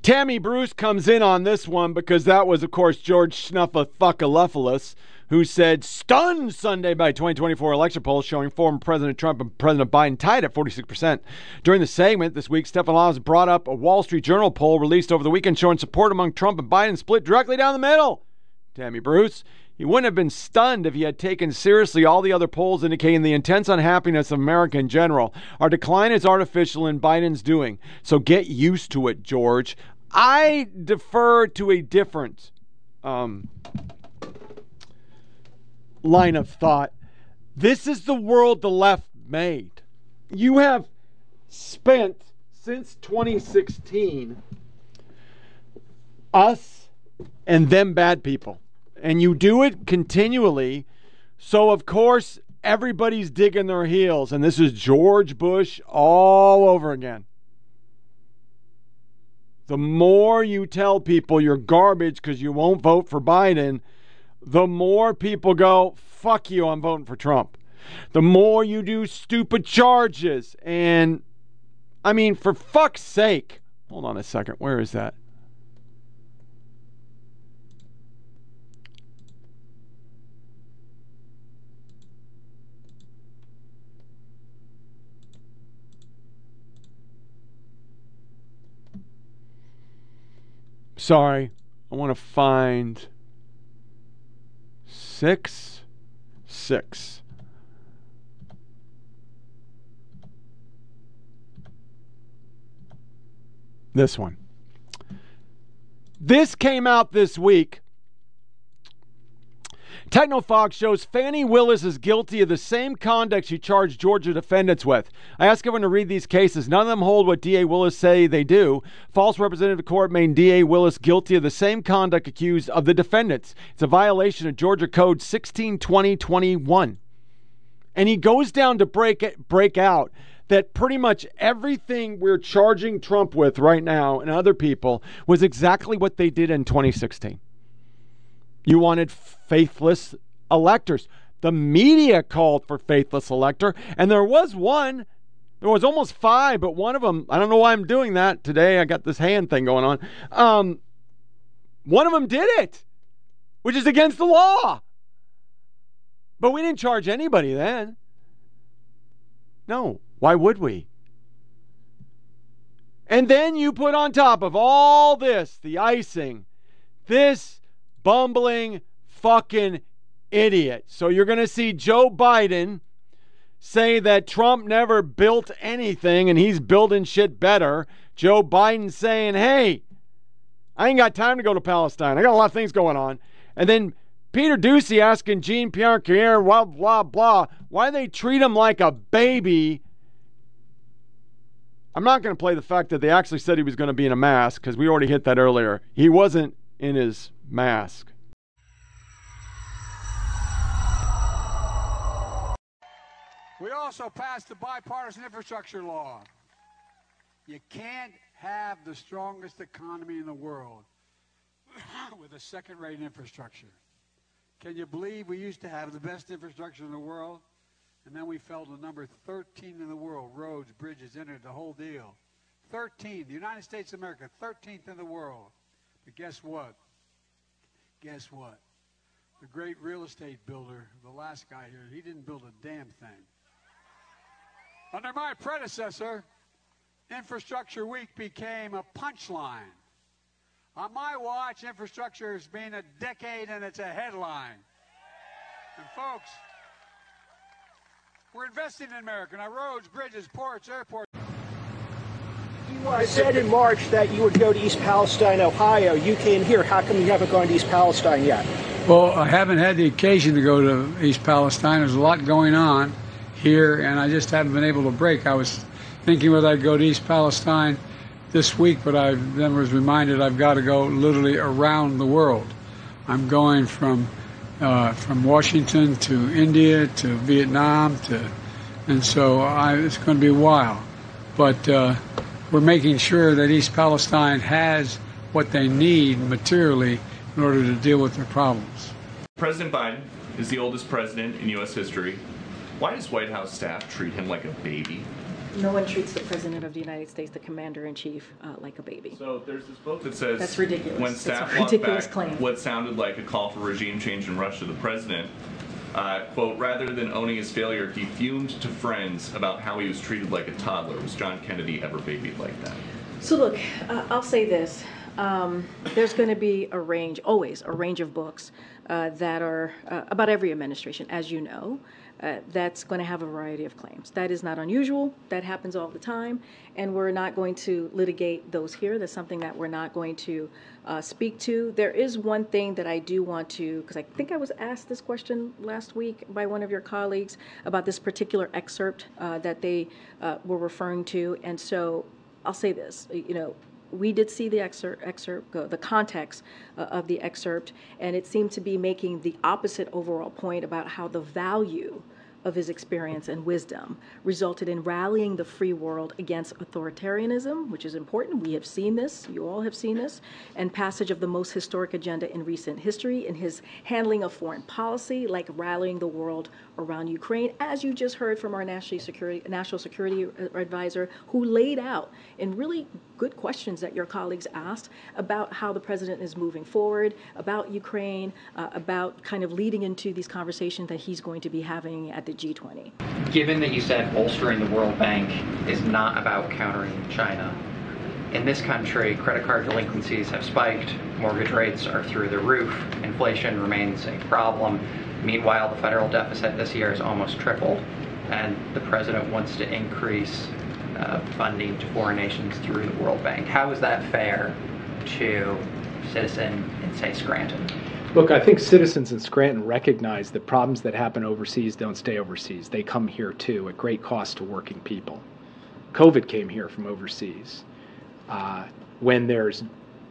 [SPEAKER 5] Tammy Bruce comes in on this one because that was, of course, George Snuffleupagus who said stunned Sunday by 2024 election polls showing former President Trump and President Biden tied at 46%. During the segment this week, Stefan Laws brought up a Wall Street Journal poll released over the weekend showing support among Trump and Biden split directly down the middle. Tammy Bruce, he wouldn't have been stunned if he had taken seriously all the other polls indicating the intense unhappiness of America in general. Our decline is artificial in Biden's doing. So get used to it, George. I defer to a different um, line of thought. This is the world the left made. You have spent since 2016 us and them bad people. And you do it continually. So, of course, everybody's digging their heels. And this is George Bush all over again. The more you tell people you're garbage because you won't vote for Biden, the more people go, fuck you, I'm voting for Trump. The more you do stupid charges. And I mean, for fuck's sake, hold on a second. Where is that? Sorry, I want to find six, six. This one. This came out this week. Techno Fog shows Fani Willis is guilty of the same conduct she charged Georgia defendants with. I ask everyone to read these cases. None of them hold what DA Willis say they do. False representative court made DA Willis guilty of the same conduct accused of the defendants. It's a violation of Georgia Code 162021. And he goes down to break it, break out that pretty much everything we're charging Trump with right now and other people was exactly what they did in 2016. You wanted faithless electors. The media called for faithless elector, and there was one. There was almost five, but one of them, I don't know why I'm doing that today. I got this hand thing going on. Um, one of them did it, which is against the law. But we didn't charge anybody then. No, why would we? And then you put on top of all this, the icing, this bumbling fucking idiot. So you're going to see Joe Biden say that Trump never built anything and he's building shit better. Joe Biden saying, hey, I ain't got time to go to Palestine. I got a lot of things going on. And then Peter Doocy asking Jean Pierre Carrier, blah, blah, blah, why they treat him like a baby. I'm not going to play the fact that they actually said he was going to be in a mask because we already hit that earlier. He wasn't in his mask.
[SPEAKER 10] We also passed the bipartisan infrastructure law. You can't have the strongest economy in the world with a second rate infrastructure. Can you believe we used to have the best infrastructure in the world? And then we fell to number 13 in the world. Roads, bridges, internet, the whole deal. 13, the United States of America, 13th in the world. But guess what? Guess what? The great real estate builder, the last guy here, he didn't build a damn thing. Under my predecessor, Infrastructure Week became a punchline. On my watch, infrastructure has been a decade and it's a headline. And folks, we're investing in America, in our roads, bridges, ports, airports.
[SPEAKER 15] Uh, said in March that you would go to East Palestine, Ohio. You came here. How come you haven't gone to East Palestine yet?
[SPEAKER 10] Well, I haven't had the occasion to go to East Palestine. There's a lot going on here, and I just haven't been able to break. I was thinking whether I'd go to East Palestine this week, but I then was reminded I've got to go literally around the world. I'm going from uh, from Washington to India to Vietnam to, and so I, it's going to be a while. But uh, we're making sure that East Palestine has what they need materially in order to deal with their problems.
[SPEAKER 16] President Biden is the oldest president in U.S. history. Why does White House staff treat him like a baby?
[SPEAKER 17] No one treats the President of the United States, the Commander in Chief, uh, like a baby.
[SPEAKER 16] So there's this book that says
[SPEAKER 17] That's ridiculous.
[SPEAKER 16] when
[SPEAKER 17] That's
[SPEAKER 16] staff
[SPEAKER 17] a
[SPEAKER 16] walked
[SPEAKER 17] ridiculous
[SPEAKER 16] back
[SPEAKER 17] claim.
[SPEAKER 16] what sounded like a call for regime change in Russia, the president, uh, quote, rather than owning his failure, he fumed to friends about how he was treated like a toddler. Was John Kennedy ever babied like that?
[SPEAKER 17] So look, uh, I'll say this. Um, there's going to be a range, always a range of books uh, that are uh, about every administration, as you know. Uh, that's going to have a variety of claims. That is not unusual. That happens all the time. And we're not going to litigate those here. That's something that we're not going to uh, speak to. There is one thing that I do want to, because I think I was asked this question last week by one of your colleagues about this particular excerpt uh, that they uh, were referring to. And so I'll say this, you know, we did see the excerpt, excerpt uh, the context uh, of the excerpt, and it seemed to be making the opposite overall point about how the value of his experience and wisdom resulted in rallying the free world against authoritarianism, which is important. We have seen this, you all have seen this, and passage of the most historic agenda in recent history in his handling of foreign policy, like rallying the world around Ukraine, as you just heard from our national security, national security uh, advisor, who laid out in really good questions that your colleagues asked about how the president is moving forward, about Ukraine, uh, about kind of leading into these conversations that he's going to be having at the G20.
[SPEAKER 18] Given that you said bolstering the World Bank is not about countering China, in this country, credit card delinquencies have spiked, mortgage rates are through the roof, inflation remains a problem. Meanwhile, the federal deficit this year has almost tripled, and the president wants to increase funding to foreign nations through the World Bank. How is that fair to citizen in, say, Scranton?
[SPEAKER 15] Look, I think citizens in Scranton recognize that problems that happen overseas don't stay overseas. They come here too at great cost to working people. COVID came here from overseas. Uh, when there's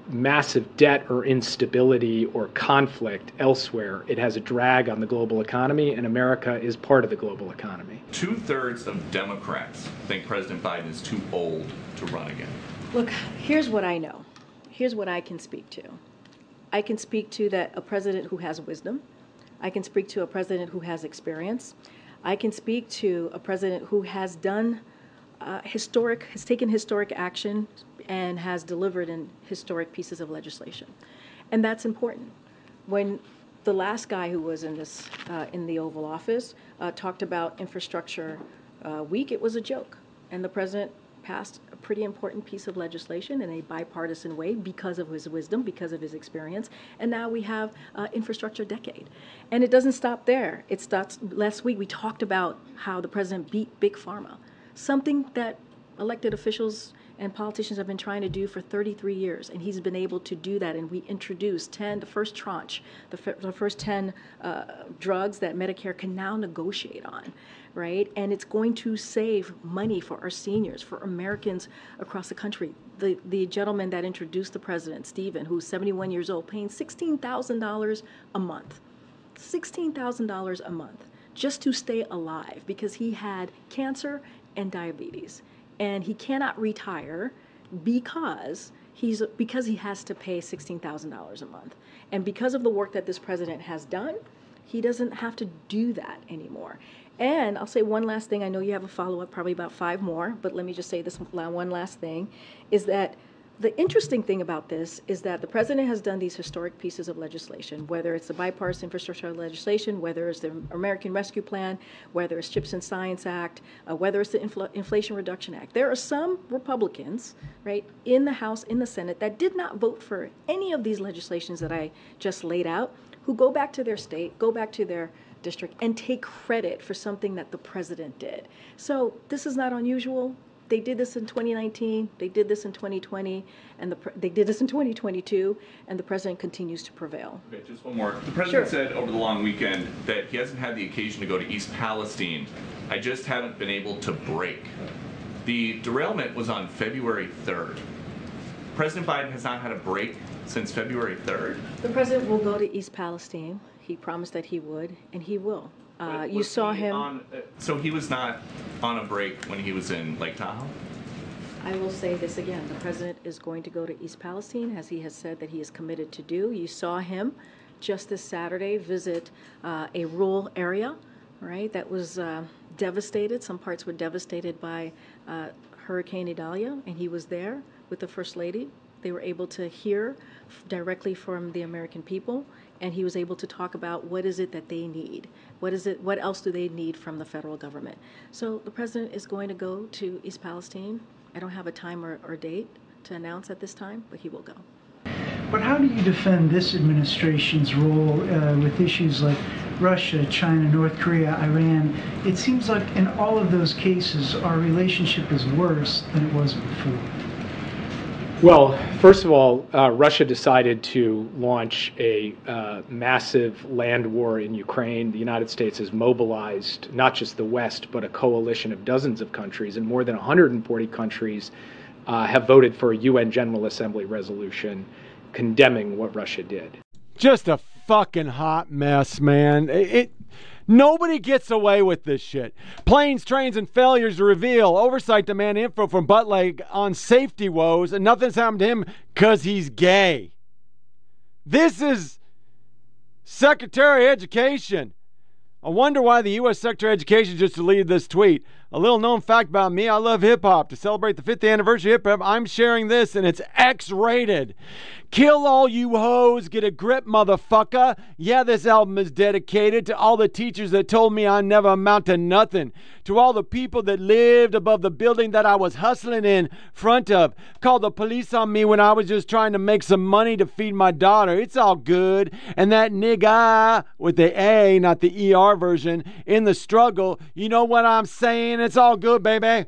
[SPEAKER 15] massive debt or instability or conflict elsewhere, it has a drag on the global economy, and America is part of the global economy.
[SPEAKER 16] Two thirds of Democrats think President Biden is too old to run again.
[SPEAKER 17] Look, here's what I know. Here's what I can speak to. I can speak to that a president who has wisdom. I can speak to a president who has experience. I can speak to a president who has done uh, historic, has taken historic action and has delivered in historic pieces of legislation. And that's important. When the last guy who was in this, uh, in the Oval Office, uh, talked about infrastructure uh, week, it was a joke. And the president passed a pretty important piece of legislation in a bipartisan way because of his wisdom, because of his experience. And now we have uh, infrastructure decade. And it doesn't stop there. It starts last week we talked about how the president beat big pharma, something that elected officials and politicians have been trying to do for 33 years, and he's been able to do that. And we introduced 10, the first tranche, the, f- the first 10 uh, drugs that Medicare can now negotiate on, right? And it's going to save money for our seniors, for Americans across the country. The, the gentleman that introduced the president, Stephen, who's 71 years old, paying $16,000 a month. $16,000 a month just to stay alive because he had cancer and diabetes and he cannot retire because he's because he has to pay $16,000 a month. And because of the work that this president has done, he doesn't have to do that anymore. And I'll say one last thing. I know you have a follow up, probably about five more, but let me just say this one last thing is that the interesting thing about this is that the president has done these historic pieces of legislation, whether it's the bipartisan infrastructure legislation, whether it's the American Rescue Plan, whether it's CHIPS and Science Act, uh, whether it's the Infl- Inflation Reduction Act. There are some Republicans, right, in the House, in the Senate, that did not vote for any of these legislations that I just laid out, who go back to their state, go back to their district, and take credit for something that the president did. So this is not unusual they did this in 2019, they did this in 2020, and the, they did this in 2022, and the president continues to prevail.
[SPEAKER 16] Okay, just one more. The president
[SPEAKER 17] Sure.
[SPEAKER 16] said over the long weekend that he hasn't had the occasion to go to East Palestine. I just haven't been able to break. The derailment was on February 3rd. President Biden has not had a break since February 3rd.
[SPEAKER 17] The president will go to East Palestine. He promised that he would, and he will. Uh, you saw him.
[SPEAKER 16] On, uh, so he was not on a break when he was in Lake Tahoe?
[SPEAKER 17] I will say this again. The president is going to go to East Palestine, as he has said that he is committed to do. You saw him just this Saturday visit uh, a rural area, right, that was uh, devastated. Some parts were devastated by uh, Hurricane Idalia, and he was there with the First Lady. They were able to hear directly from the American people, and he was able to talk about what is it that they need. What is it? What else do they need from the federal government? So the president is going to go to East Palestine. I don't have a time or, or date to announce at this time, but he will go.
[SPEAKER 19] But how do you defend this administration's role uh, with issues like Russia, China, North Korea, Iran? It seems like in all of those cases, our relationship is worse than it was before.
[SPEAKER 15] Well, first of all, uh, Russia decided to launch a uh, massive land war in Ukraine. The United States has mobilized not just the West, but a coalition of dozens of countries, and more than 140 countries uh, have voted for a UN General Assembly resolution condemning what Russia did.
[SPEAKER 5] Just a fucking hot mess, man. It, nobody gets away with this shit. Planes, trains, and failures reveal oversight demand info from Buttleg on safety woes, and nothing's happened to him because he's gay. This is Secretary of Education. I wonder why the U.S. Secretary of Education just deleted this tweet. A little known fact about me I love hip hop. To celebrate the 50th anniversary of hip hop, I'm sharing this and it's X rated. Kill all you hoes, get a grip, motherfucker. Yeah, this album is dedicated to all the teachers that told me I never amount to nothing. To all the people that lived above the building that I was hustling in front of. Called the police on me when I was just trying to make some money to feed my daughter. It's all good. And that nigga with the A, not the ER version, in the struggle, you know what I'm saying? It's all good, baby.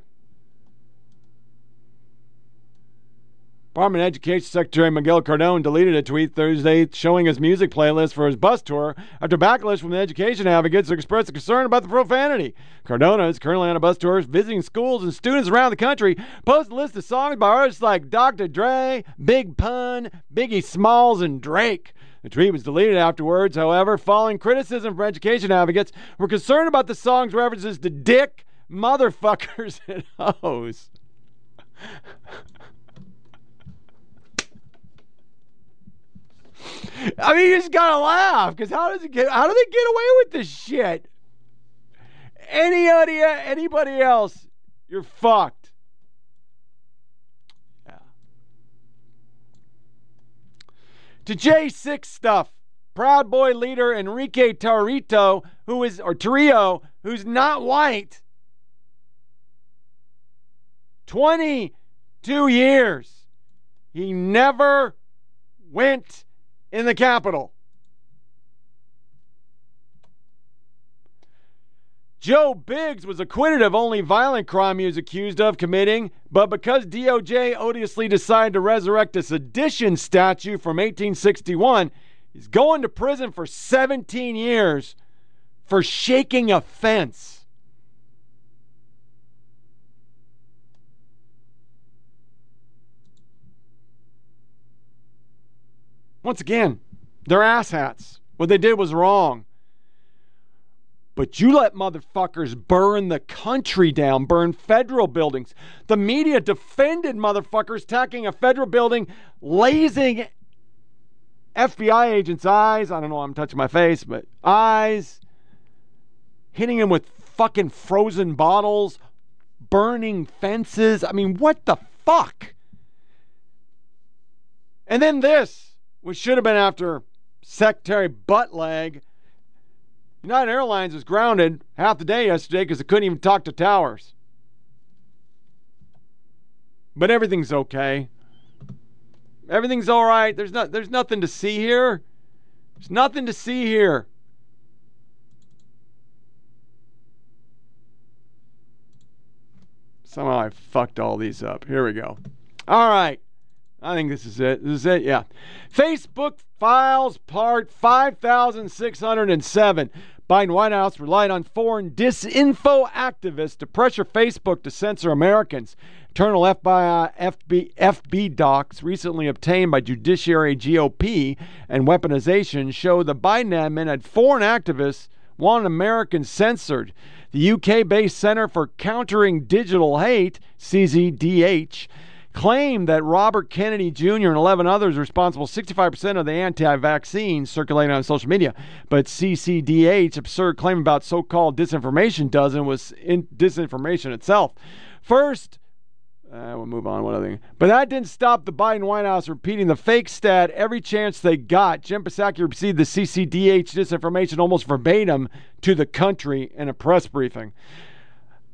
[SPEAKER 5] Department of Education Secretary Miguel Cardona deleted a tweet Thursday showing his music playlist for his bus tour after backlash from the education advocates expressed concern about the profanity. Cardona is currently on a bus tour visiting schools and students around the country, posted a list of songs by artists like Dr. Dre, Big Pun, Biggie Smalls, and Drake. The tweet was deleted afterwards, however, following criticism from education advocates who were concerned about the song's references to dick, motherfuckers, and hoes. I mean, you just gotta laugh because how does it get? How do they get away with this shit? Anybody, anybody else, you're fucked. Yeah. To J6 stuff. Proud Boy leader Enrique Tarrito, who is or Tarrio, who's not white. 22 years. He never went in the Capitol. Joe Biggs was acquitted of only violent crime he was accused of committing, but because DOJ odiously decided to resurrect a sedition statute from 1861, he's going to prison for 17 years for shaking a fence. Once again, they're asshats. What they did was wrong. But you let motherfuckers burn the country down, burn federal buildings. The media defended motherfuckers attacking a federal building, lasing FBI agents' eyes. I don't know, I'm touching my face, but eyes, hitting him with fucking frozen bottles, burning fences. I mean, what the fuck? And then this, which should have been after Secretary Buttleg. United Airlines was grounded half the day yesterday because it couldn't even talk to towers. But everything's okay. Everything's all right. There's not there's nothing to see here. There's nothing to see here. Somehow I fucked all these up. Here we go. All right. I think this is it. This is it. Yeah. Facebook files part 5607. Biden White House relied on foreign disinfo activists to pressure Facebook to censor Americans. Internal FBI, FB, FB docs recently obtained by Judiciary GOP and weaponization show the Biden admin had foreign activists want Americans censored. The UK based Center for Countering Digital Hate, CCDH, claimed that Robert Kennedy Jr. and 11 others responsible 65% of the anti-vaccines circulating on social media. But CCDH absurd claim about so-called disinformation doesn't was in disinformation itself. First, uh, we'll move on. One other thing, but that didn't stop the Biden White House repeating the fake stat every chance they got. Jen Psaki received the CCDH disinformation almost verbatim to the country in a press briefing.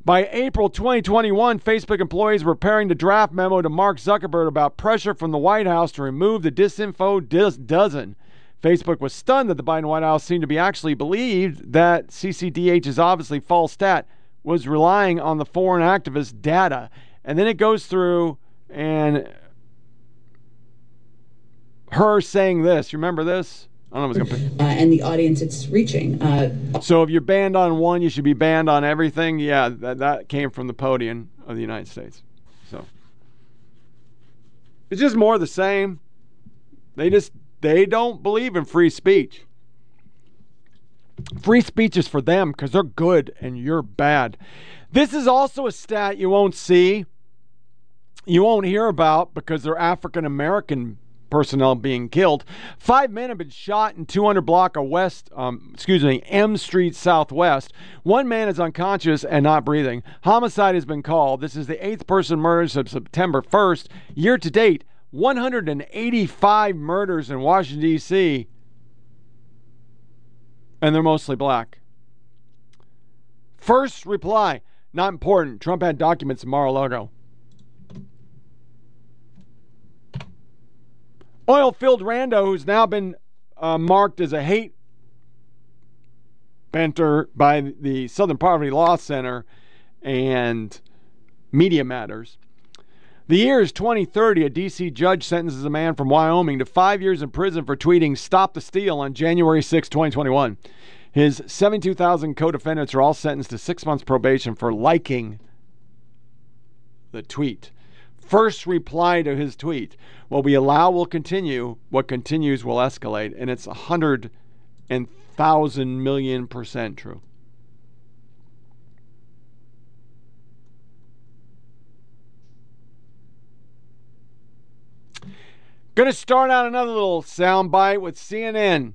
[SPEAKER 5] By April 2021, Facebook employees were preparing the draft memo to Mark Zuckerberg about pressure from the White House to remove the disinfo dis- dozen. Facebook was stunned that the Biden White House seemed to be actually believed that CCDH's obviously false stat was relying on the foreign activist data. And then it goes through and her saying this. Remember this? I don't know what's going
[SPEAKER 20] to uh, and the audience it's reaching. Uh,
[SPEAKER 5] so if you're banned on one, you should be banned on everything. Yeah, that, that came from the podium of the United States. So it's just more the same. They just they don't believe in free speech. Free speech is for them because they're good and you're bad. This is also a stat you won't see, you won't hear about because they're African American personnel being killed. Five men have been shot in 200 block of West, um, excuse me, M Street Southwest. One man is unconscious and not breathing. Homicide has been called. This is the eighth person murdered since September 1st. Year to date, 185 murders in Washington, D.C., and they're mostly black. First reply, not important. Trump had documents in Mar-a-Lago. Oil filled rando who's now been uh, marked as a hate benter by the Southern Poverty Law Center and Media Matters. The year is 2030. A D.C. judge sentences a man from Wyoming to five years in prison for tweeting "Stop the Steal" on January 6, 2021. His 72,000 co-defendants are all sentenced to six months probation for liking the tweet. First reply to his tweet: "What we allow will continue. What continues will escalate," and it's a hundred and thousand million percent true. To start out another little soundbite with CNN.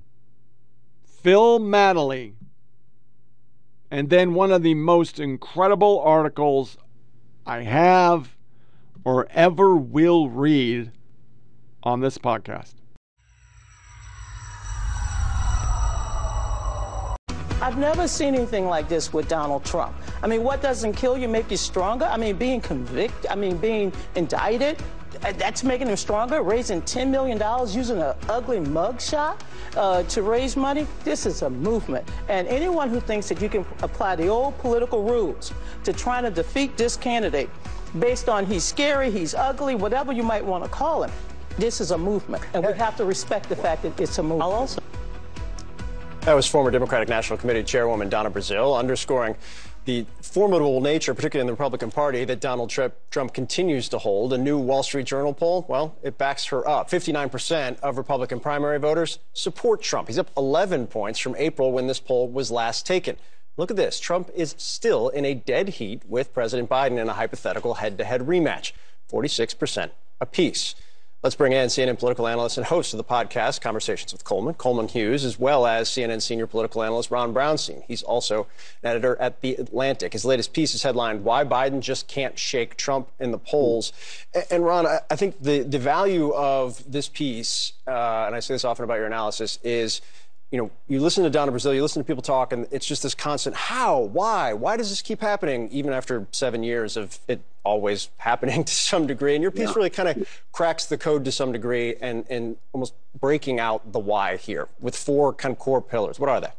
[SPEAKER 5] Phil Mattingly. And then one of the most incredible articles I have or ever will read on this podcast.
[SPEAKER 12] I've never seen anything like this with Donald Trump. I mean, what doesn't kill you make you stronger? I mean, being convicted, I mean, being indicted, that's making him stronger. Raising $10 million using an ugly mugshot uh, to raise money. This is a movement. And anyone who thinks that you can apply the old political rules to trying to defeat this candidate based on he's scary, he's ugly, whatever you might want to call him, this is a movement. And we have to respect the fact that it's a movement.
[SPEAKER 21] I'll also that was former Democratic National Committee Chairwoman Donna Brazile underscoring the formidable nature, particularly in the Republican Party, that Donald Trump continues to hold. A new Wall Street Journal poll, well, it backs her up. 59% of Republican primary voters support Trump. He's up 11 points from April when this poll was last taken. Look at this. Trump is still in a dead heat with President Biden in a hypothetical head to head rematch, 46% apiece. Let's bring in CNN political analyst and host of the podcast, Conversations with Coleman, Coleman Hughes, as well as CNN senior political analyst Ron Brownstein. He's also an editor at The Atlantic. His latest piece is headlined, Why Biden Just Can't Shake Trump in the Polls. And Ron, I think the, the value of this piece, uh, and I say this often about your analysis, is you know, you listen to Donna Brazile, you listen to people talk, and it's just this constant how, why, why does this keep happening, even after seven years of it always happening to some degree? And your piece yeah. really kind of cracks the code to some degree and, and almost breaking out the why here with four kind of core pillars. What are they?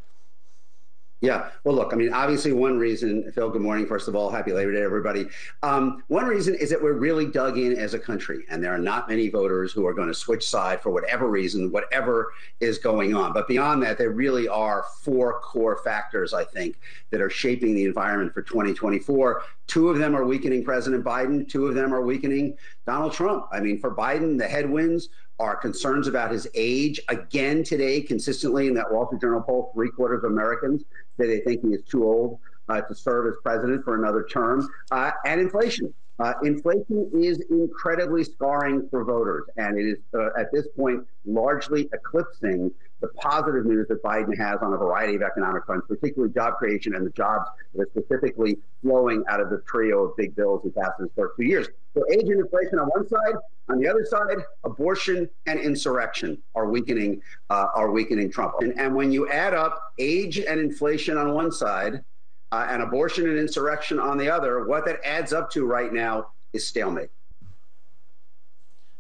[SPEAKER 22] Yeah. Well, look, I mean, obviously, one reason, Phil, good morning, first of all. Happy Labor Day, everybody. Um, one reason is that we're really dug in as a country, and there are not many voters who are going to switch side for whatever reason, whatever is going on. But beyond that, there really are four core factors, I think, that are shaping the environment for 2024. Two of them are weakening President Biden, two of them are weakening Donald Trump. I mean, for Biden, the headwinds are concerns about his age. Again, today, consistently in that Wall Street Journal poll, three quarters of Americans say they think he is too old uh, to serve as president for another term, uh, and inflation. Uh, inflation is incredibly scarring for voters, and it is uh, at this point largely eclipsing the positive news that Biden has on a variety of economic fronts, particularly job creation and the jobs that are specifically flowing out of the trio of big bills he passed in his first two years. So, age and inflation on one side, on the other side, abortion and insurrection are weakening uh, are weakening Trump. And, and when you add up age and inflation on one side, uh, and abortion and insurrection on the other, what that adds up to right now is stalemate.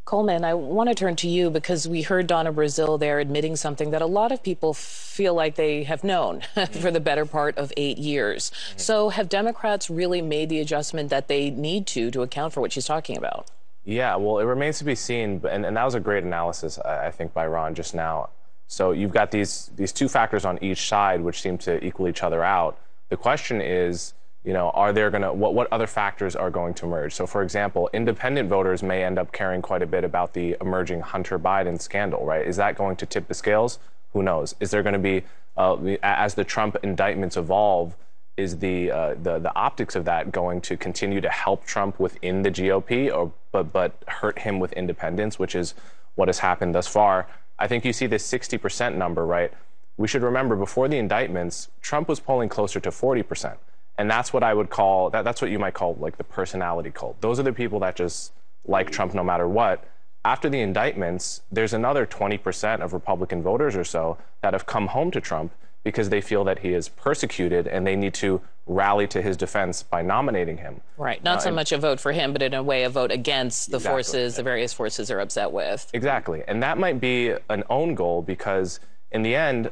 [SPEAKER 23] Coleman, I want to turn to you because we heard Donna Brazile there admitting something that a lot of people feel like they have known for the better part of eight years. Mm-hmm. So, have Democrats really made the adjustment that they need to to account for what she's talking about?
[SPEAKER 24] Yeah, well, it remains to be seen, and, and that was a great analysis, I think, by Ron just now. So you've got these these two factors on each side, which seem to equal each other out. The question is you know, are there going to, what, what other factors are going to emerge? So, for example, independent voters may end up caring quite a bit about the emerging Hunter Biden scandal, right? Is that going to tip the scales? Who knows? Is there going to be, uh, as the Trump indictments evolve, is the, uh, the the optics of that going to continue to help Trump within the GOP, or but but hurt him with independents, which is what has happened thus far? I think you see this 60% number, right? We should remember before the indictments, Trump was polling closer to 40%. And that's what I would call that, that's what you might call like the personality cult. Those are the people that just like Trump no matter what. After the indictments, there's another 20% of Republican voters or so that have come home to Trump because they feel that he is persecuted and they need to rally to his defense by nominating him.
[SPEAKER 23] Right. Not uh, so much a vote for him, but in a way a vote against the exactly. forces, the various forces they're upset with.
[SPEAKER 24] Exactly. And that might be an own goal because in the end,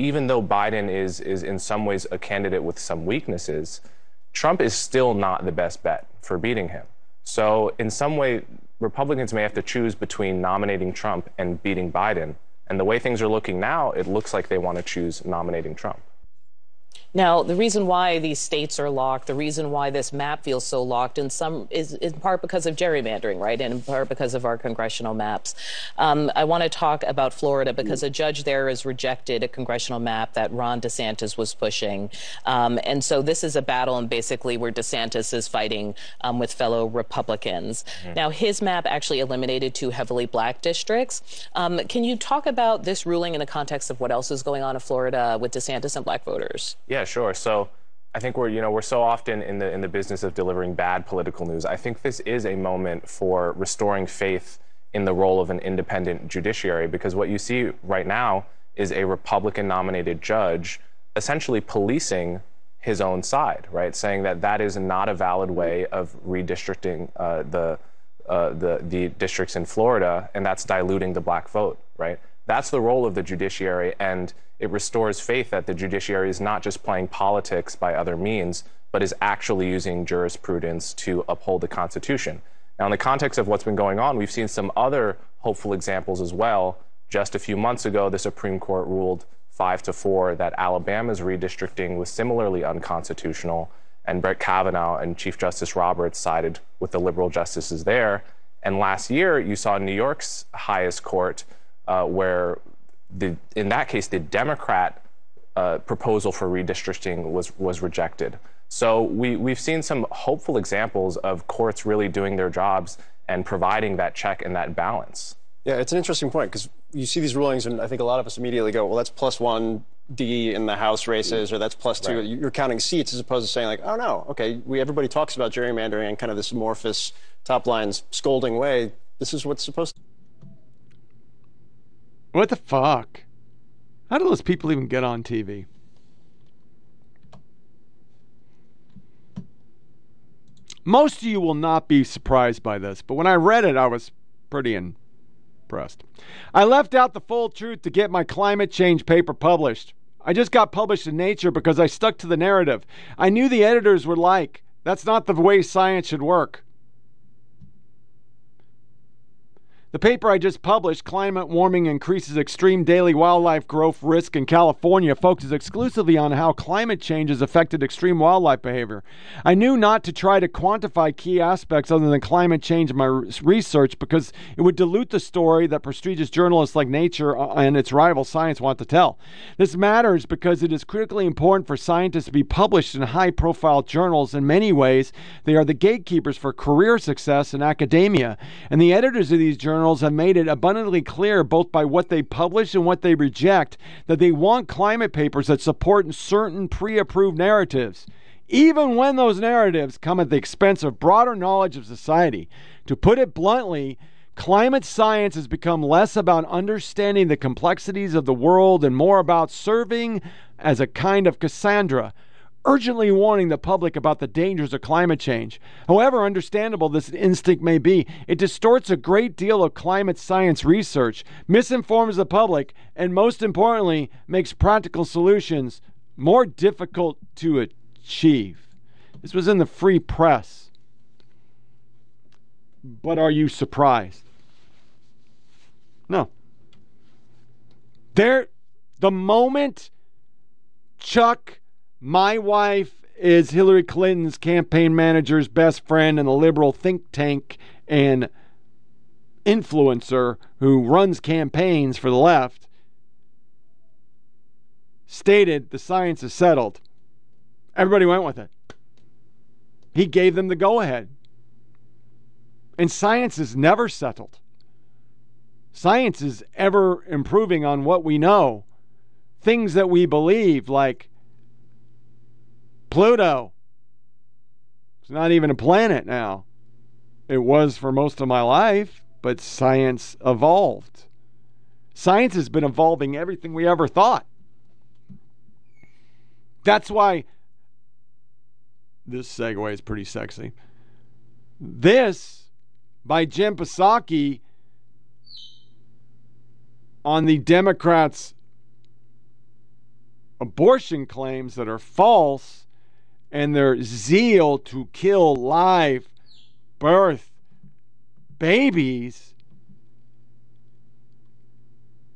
[SPEAKER 24] even though Biden is is in some ways a candidate with some weaknesses, Trump is still not the best bet for beating him. So, in some way, Republicans may have to choose between nominating Trump and beating Biden. And the way things are looking now, it looks like they want to choose nominating Trump.
[SPEAKER 23] Now, the reason why these states are locked, the reason why this map feels so locked, in some is in part because of gerrymandering, right, and in part because of our congressional maps. Um, I want to talk about Florida because a judge there has rejected a congressional map that Ron DeSantis was pushing, um, and so this is a battle, and basically where DeSantis is fighting um, with fellow Republicans. Mm-hmm. Now, his map actually eliminated two heavily black districts. Um, can you talk about this ruling in the context of what else is going on in Florida with DeSantis and black voters?
[SPEAKER 24] Yeah, sure. So I think we're, you know, we're so often in the in the business of delivering bad political news. I think this is a moment for restoring faith in the role of an independent judiciary because what you see right now is a Republican nominated judge essentially policing his own side, right? Saying that that is not a valid way of redistricting uh, the, uh, the the districts in Florida, and that's diluting the black vote, right? That's the role of the judiciary, and it restores faith that the judiciary is not just playing politics by other means, but is actually using jurisprudence to uphold the Constitution. Now, in the context of what's been going on, we've seen some other hopeful examples as well. Just a few months ago, the Supreme Court ruled five to four that Alabama's redistricting was similarly unconstitutional, and Brett Kavanaugh and Chief Justice Roberts sided with the liberal justices there. And last year, you saw New York's highest court uh, where the, in that case the Democrat uh, proposal for redistricting was was rejected. So we we've seen some hopeful examples of courts really doing their jobs and providing that check and that balance.
[SPEAKER 21] Yeah, it's an interesting point because you see these rulings, and I think a lot of us immediately go, "Well, that's plus one D in the House races, or that's two. Right. You're counting seats as opposed to saying like, "Oh no, okay, we everybody talks about gerrymandering in kind of this amorphous top lines scolding way. This is what's supposed." to
[SPEAKER 5] what the fuck? How do those people even get on TV? Most of you will not be surprised by this, but when I read it, I was pretty impressed. I left out the full truth to get my climate change paper published. I just got published in Nature because I stuck to the narrative. I knew the editors would like. That's not the way science should work. The paper I just published, Climate Warming Increases Extreme Daily Wildfire Growth Risk in California, focuses exclusively on how climate change has affected extreme wildlife behavior. I knew not to try to quantify key aspects other than climate change in my research because it would dilute the story that prestigious journalists like Nature uh, and its rival Science want to tell. This matters because it is critically important for scientists to be published in high profile journals. In many ways, they are the gatekeepers for career success in academia, and the editors of these journals have made it abundantly clear, both by what they publish and what they reject, that they want climate papers that support certain pre approved narratives, even when those narratives come at the expense of broader knowledge of society. To put it bluntly, Climate science has become less about understanding the complexities of the world and more about serving as a kind of Cassandra, urgently warning the public about the dangers of climate change. However understandable this instinct may be, it distorts a great deal of climate science research, misinforms the public, and most importantly, makes practical solutions more difficult to achieve. This was in the free press. But are you surprised? No. There, the moment Chuck my wife is Hillary Clinton's campaign manager's best friend and a liberal think tank and influencer who runs campaigns for the left. Stated the science is settled. Everybody went with it. He gave them the go ahead. And science is never settled. Science is ever improving on what we know. Things that we believe, like Pluto. It's not even a planet now. It was for most of my life, but science evolved. Science has been evolving everything we ever thought. That's why this segue is pretty sexy. This by Jen Psaki on the Democrats' abortion claims that are false and their zeal to kill live birth babies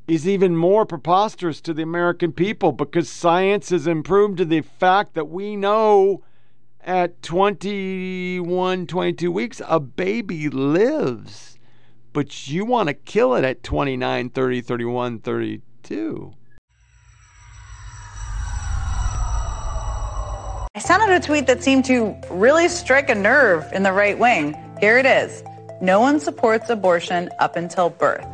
[SPEAKER 5] is even more preposterous to the American people because science has improved to the fact that we know at 21, 22 weeks, a baby lives. But you want to kill it at 29, 30, 31, 32.
[SPEAKER 25] I sent out a tweet that seemed to really strike a nerve in the right wing. Here it is No one supports abortion up until birth.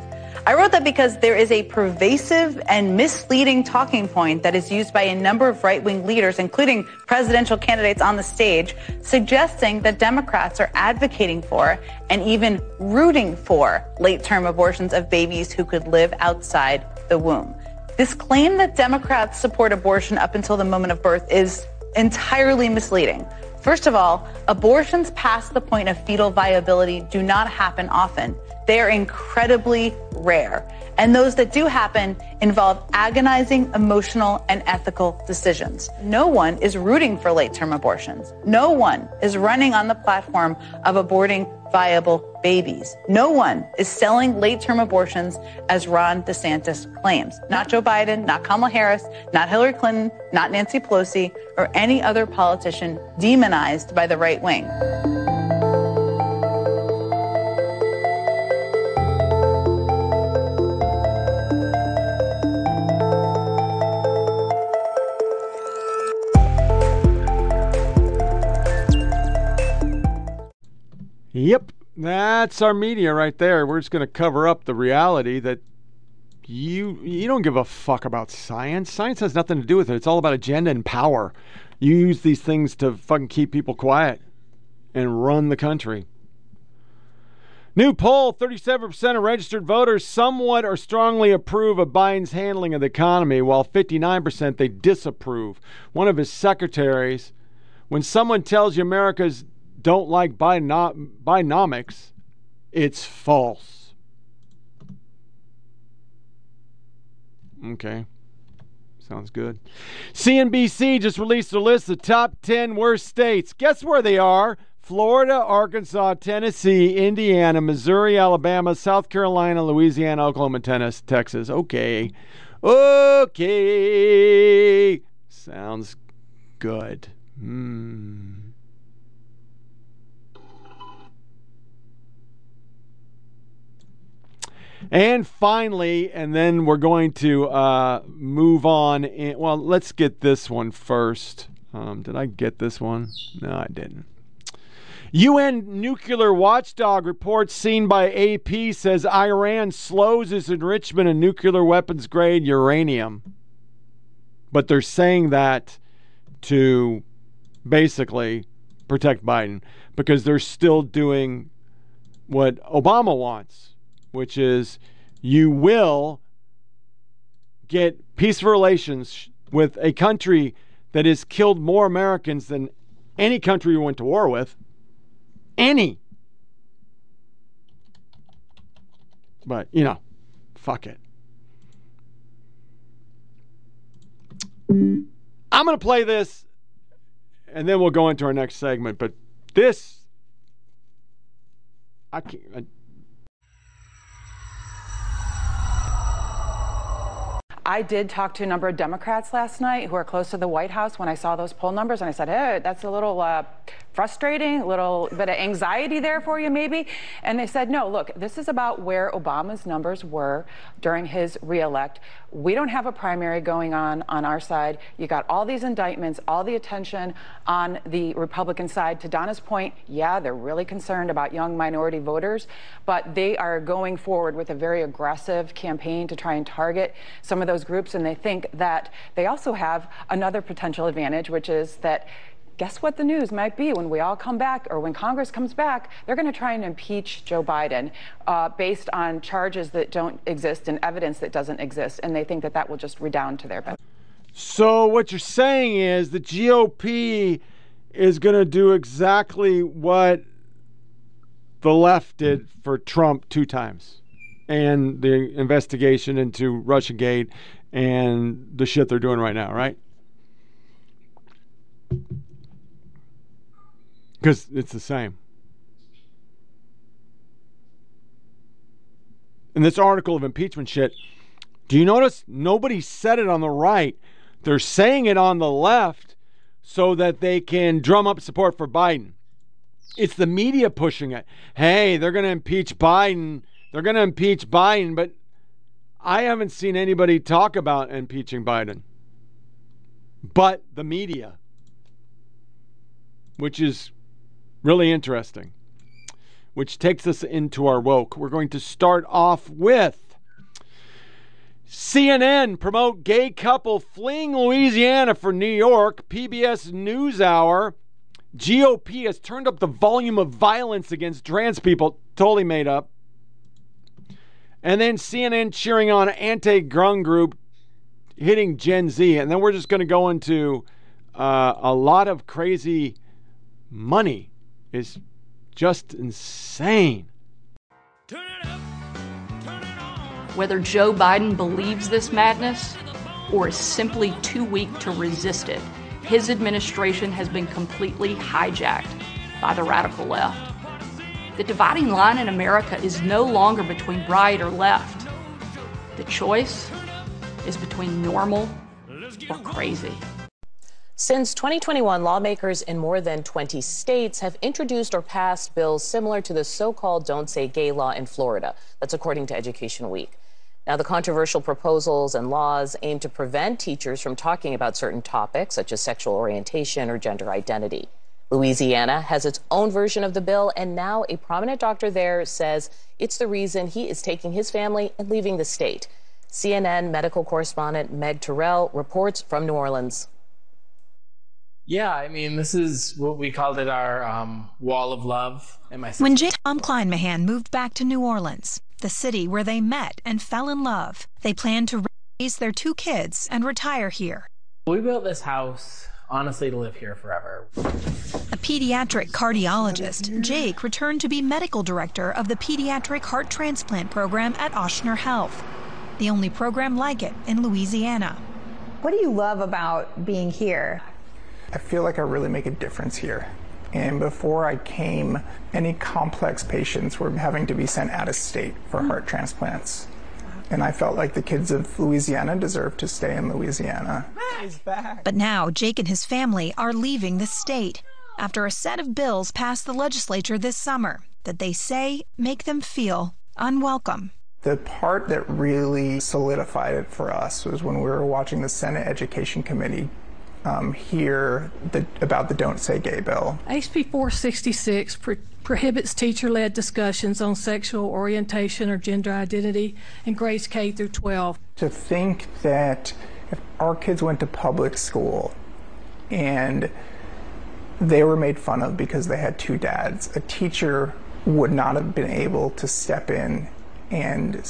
[SPEAKER 25] I wrote that because there is a pervasive and misleading talking point that is used by a number of right wing leaders, including presidential candidates on the stage, suggesting that Democrats are advocating for and even rooting for late term abortions of babies who could live outside the womb. This claim that Democrats support abortion up until the moment of birth is entirely misleading. First of all, abortions past the point of fetal viability do not happen often. They are incredibly rare. And those that do happen involve agonizing emotional and ethical decisions. No one is rooting for late term abortions. No one is running on the platform of aborting viable babies. No one is selling late term abortions as Ron DeSantis claims. Not Joe Biden, not Kamala Harris, not Hillary Clinton, not Nancy Pelosi, or any other politician demonized by the right wing.
[SPEAKER 5] Yep, that's our media right there. We're just going to cover up the reality that you you don't give a fuck about science. Science has nothing to do with it. It's all about agenda and power. You use these things to fucking keep people quiet and run the country. New poll 37% of registered voters somewhat or strongly approve of Biden's handling of the economy, while 59% they disapprove. One of his secretaries, when someone tells you America's don't like Biden- Bidenomics, it's false. Okay. Sounds good. CNBC just released a list of top 10 worst states. Guess where they are? Florida, Arkansas, Tennessee, Indiana, Missouri, Alabama, South Carolina, Louisiana, Oklahoma, Tennessee, Texas. Okay. Okay. Sounds good. Hmm. And finally, and then we're going to uh, move on. In, well, let's get this one first. Um, did I get this one? No, I didn't. UN nuclear watchdog report seen by AP says Iran slows its enrichment of nuclear weapons grade uranium. But they're saying that to basically protect Biden because they're still doing what Obama wants, which is you will get peaceful relations with a country that has killed more Americans than any country you went to war with. Any. But, you know, fuck it. I'm going to play this and then we'll go into our next segment. But this, I can't. I,
[SPEAKER 26] I did talk to a number of Democrats last night who are close to the White House when I saw those poll numbers, and I said, hey, that's a little uh, frustrating, a little bit of anxiety there for you, maybe. And they said, no, look, this is about where Obama's numbers were during his reelect. We don't have a primary going on on our side. You got all these indictments, all the attention on the Republican side. To Donna's point, yeah, they're really concerned about young minority voters, but they are going forward with a very aggressive campaign to try and target some of those groups. And they think that they also have another potential advantage, which is that guess what the news might be when we all come back or when Congress comes back? They're going to try and impeach Joe Biden uh, based on charges that don't exist and evidence that doesn't exist. And they think that that will just redound to their benefit.
[SPEAKER 5] So, what you're saying is the GOP is going to do exactly what the left did for Trump two times and the investigation into Russiagate and the shit they're doing right now, right? Because it's the same. In this article of impeachment shit, do you notice nobody said it on the right? They're saying it on the left so that they can drum up support for Biden. It's the media pushing it. Hey, they're going to impeach Biden. They're going to impeach Biden, but I haven't seen anybody talk about impeaching Biden. But the media, which is really interesting, which takes us into our woke. We're going to start off with CNN promote gay couple fleeing Louisiana for New York. PBS NewsHour. GOP has turned up the volume of violence against trans people. Totally made up. And then CNN cheering on anti gun group hitting Gen Z. And then we're just going to go into uh, a lot of crazy money is just insane.
[SPEAKER 27] Whether Joe Biden believes this madness or is simply too weak to resist it, his administration has been completely hijacked by the radical left. The dividing line in America is no longer between right or left. The choice is between normal or crazy.
[SPEAKER 23] Since 2021, lawmakers in more than 20 states have introduced or passed bills similar to the so called Don't Say Gay law in Florida. That's according to Education Week. Now, the controversial proposals and laws aim to prevent teachers from talking about certain topics, such as sexual orientation or gender identity. Louisiana has its own version of the bill, and now a prominent doctor there says it's the reason he is taking his family and leaving the state. CNN medical correspondent Meg Tirrell reports from New Orleans.
[SPEAKER 28] Yeah, I mean, this is what we called it our um, wall of love. And my
[SPEAKER 29] when J. Tom Kleinmahon moved back to New Orleans, the city where they met and fell in love, they planned to raise their two kids and retire here.
[SPEAKER 28] We built this house honestly to live here forever.
[SPEAKER 29] A pediatric cardiologist, Jake returned to be medical director of the pediatric heart transplant program at Ochsner Health, the only program like it in Louisiana.
[SPEAKER 30] What do you love about being here?
[SPEAKER 31] I feel like I really make a difference here. And before I came, any complex patients were having to be sent out of state for heart transplants. And I felt like the kids of Louisiana deserved to stay in Louisiana.
[SPEAKER 29] But now Jake and his family are leaving the state after a set of bills passed the legislature this summer that they say make them feel unwelcome.
[SPEAKER 31] The part that really solidified it for us was when we were watching the Senate Education Committee um, hear the, about the Don't Say Gay bill.
[SPEAKER 32] HB 466 pro- prohibits teacher-led discussions on sexual orientation or gender identity in grades K through 12.
[SPEAKER 31] To think that if our kids went to public school and they were made fun of because they had two dads, a teacher would not have been able to step in and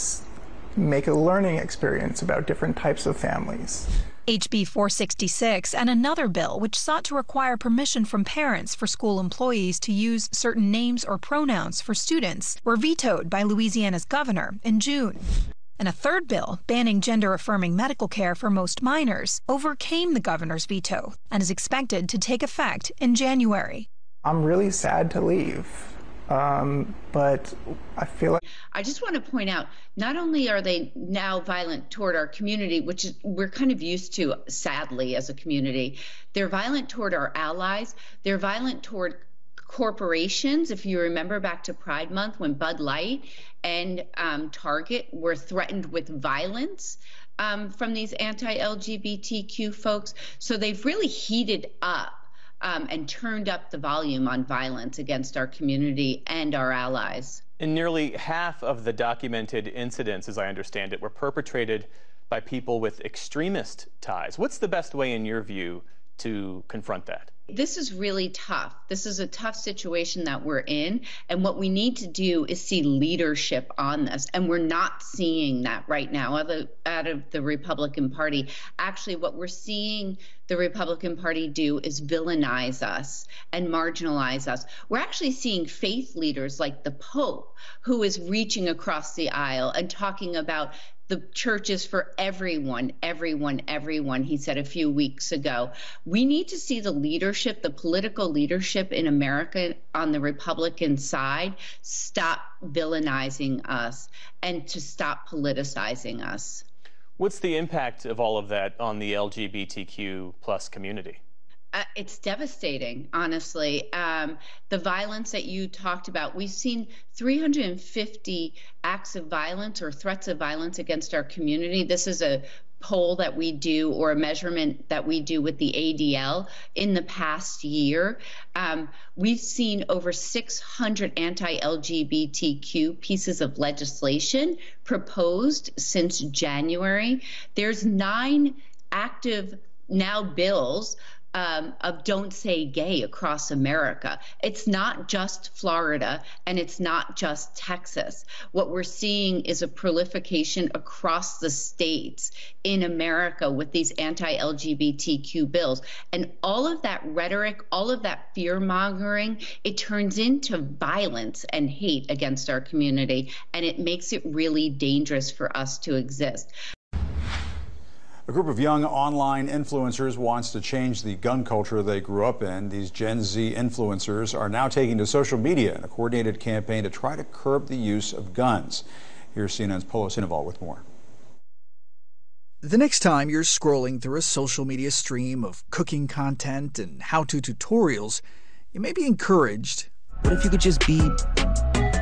[SPEAKER 31] make a learning experience about different types of families.
[SPEAKER 29] HB 466 and another bill which sought to require permission from parents for school employees to use certain names or pronouns for students were vetoed by Louisiana's governor in June. And a third bill banning gender affirming medical care for most minors overcame the governor's veto and is expected to take effect in January.
[SPEAKER 31] I'm really sad to leave. Um, but I feel like
[SPEAKER 33] I just want to point out not only are they now violent toward our community, which is, we're kind of used to sadly as a community, they're violent toward our allies, they're violent toward corporations. If you remember back to Pride Month when Bud Light and um, Target were threatened with violence. Um, from these anti LGBTQ folks. So they've really heated up um, and turned up the volume on violence against our community and our allies.
[SPEAKER 34] And nearly half of the documented incidents, as I understand it, were perpetrated by people with extremist ties. What's the best way, in your view, to confront that?
[SPEAKER 33] This is really tough. This is a tough situation that we're in. And what we need to do is see leadership on this. And we're not seeing that right now out of, out of the Republican Party. Actually, what we're seeing the Republican Party do is villainize us and marginalize us. We're actually seeing faith leaders like the Pope, who is reaching across the aisle and talking about The church is for everyone, everyone, everyone, he said a few weeks ago. We need to see the leadership, the political leadership in America on the Republican side stop villainizing us and to stop politicizing us.
[SPEAKER 34] What's the impact of all of that on the LGBTQ plus community?
[SPEAKER 33] Uh, it's devastating, honestly. Um, the violence that you talked about, we've seen 350 acts of violence or threats of violence against our community. This is a poll that we do or a measurement that we do with the ADL in the past year. Um, we've seen over 600 anti LGBTQ pieces of legislation proposed since January. There's nine active now bills um, of Don't Say Gay across America. It's not just Florida and it's not just Texas. What we're seeing is a proliferation across the states in America with these anti LGBTQ bills. And all of that rhetoric, all of that fear mongering, it turns into violence and hate against our community. And it makes it really dangerous for us to exist.
[SPEAKER 35] A group of young online influencers wants to change the gun culture they grew up in. These Gen Z influencers are now taking to social media in a coordinated campaign to try to curb the use of guns. Here's CNN's Polo Sandoval with more.
[SPEAKER 36] The next time you're scrolling through a social media stream of cooking content and how to tutorials, you may be encouraged. What if you could just be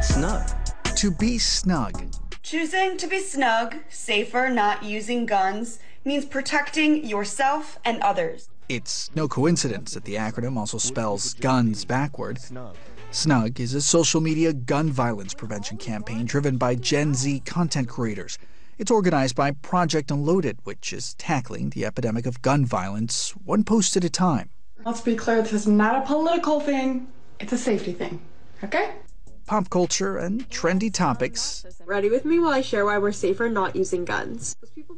[SPEAKER 36] snug? To be snug.
[SPEAKER 37] Choosing to be snug, safer, not using guns, means protecting yourself and others.
[SPEAKER 36] It's no coincidence that the acronym also spells guns backward. Snug is a social media gun violence prevention campaign driven by Gen Z content creators. It's organized by Project Unloaded, which is tackling the epidemic of gun violence one post at a time.
[SPEAKER 38] Let's be clear this is not a political thing, it's a safety thing. Okay?
[SPEAKER 36] Pop culture, and trendy topics.
[SPEAKER 37] Ready with me while I share why we're safer not using guns.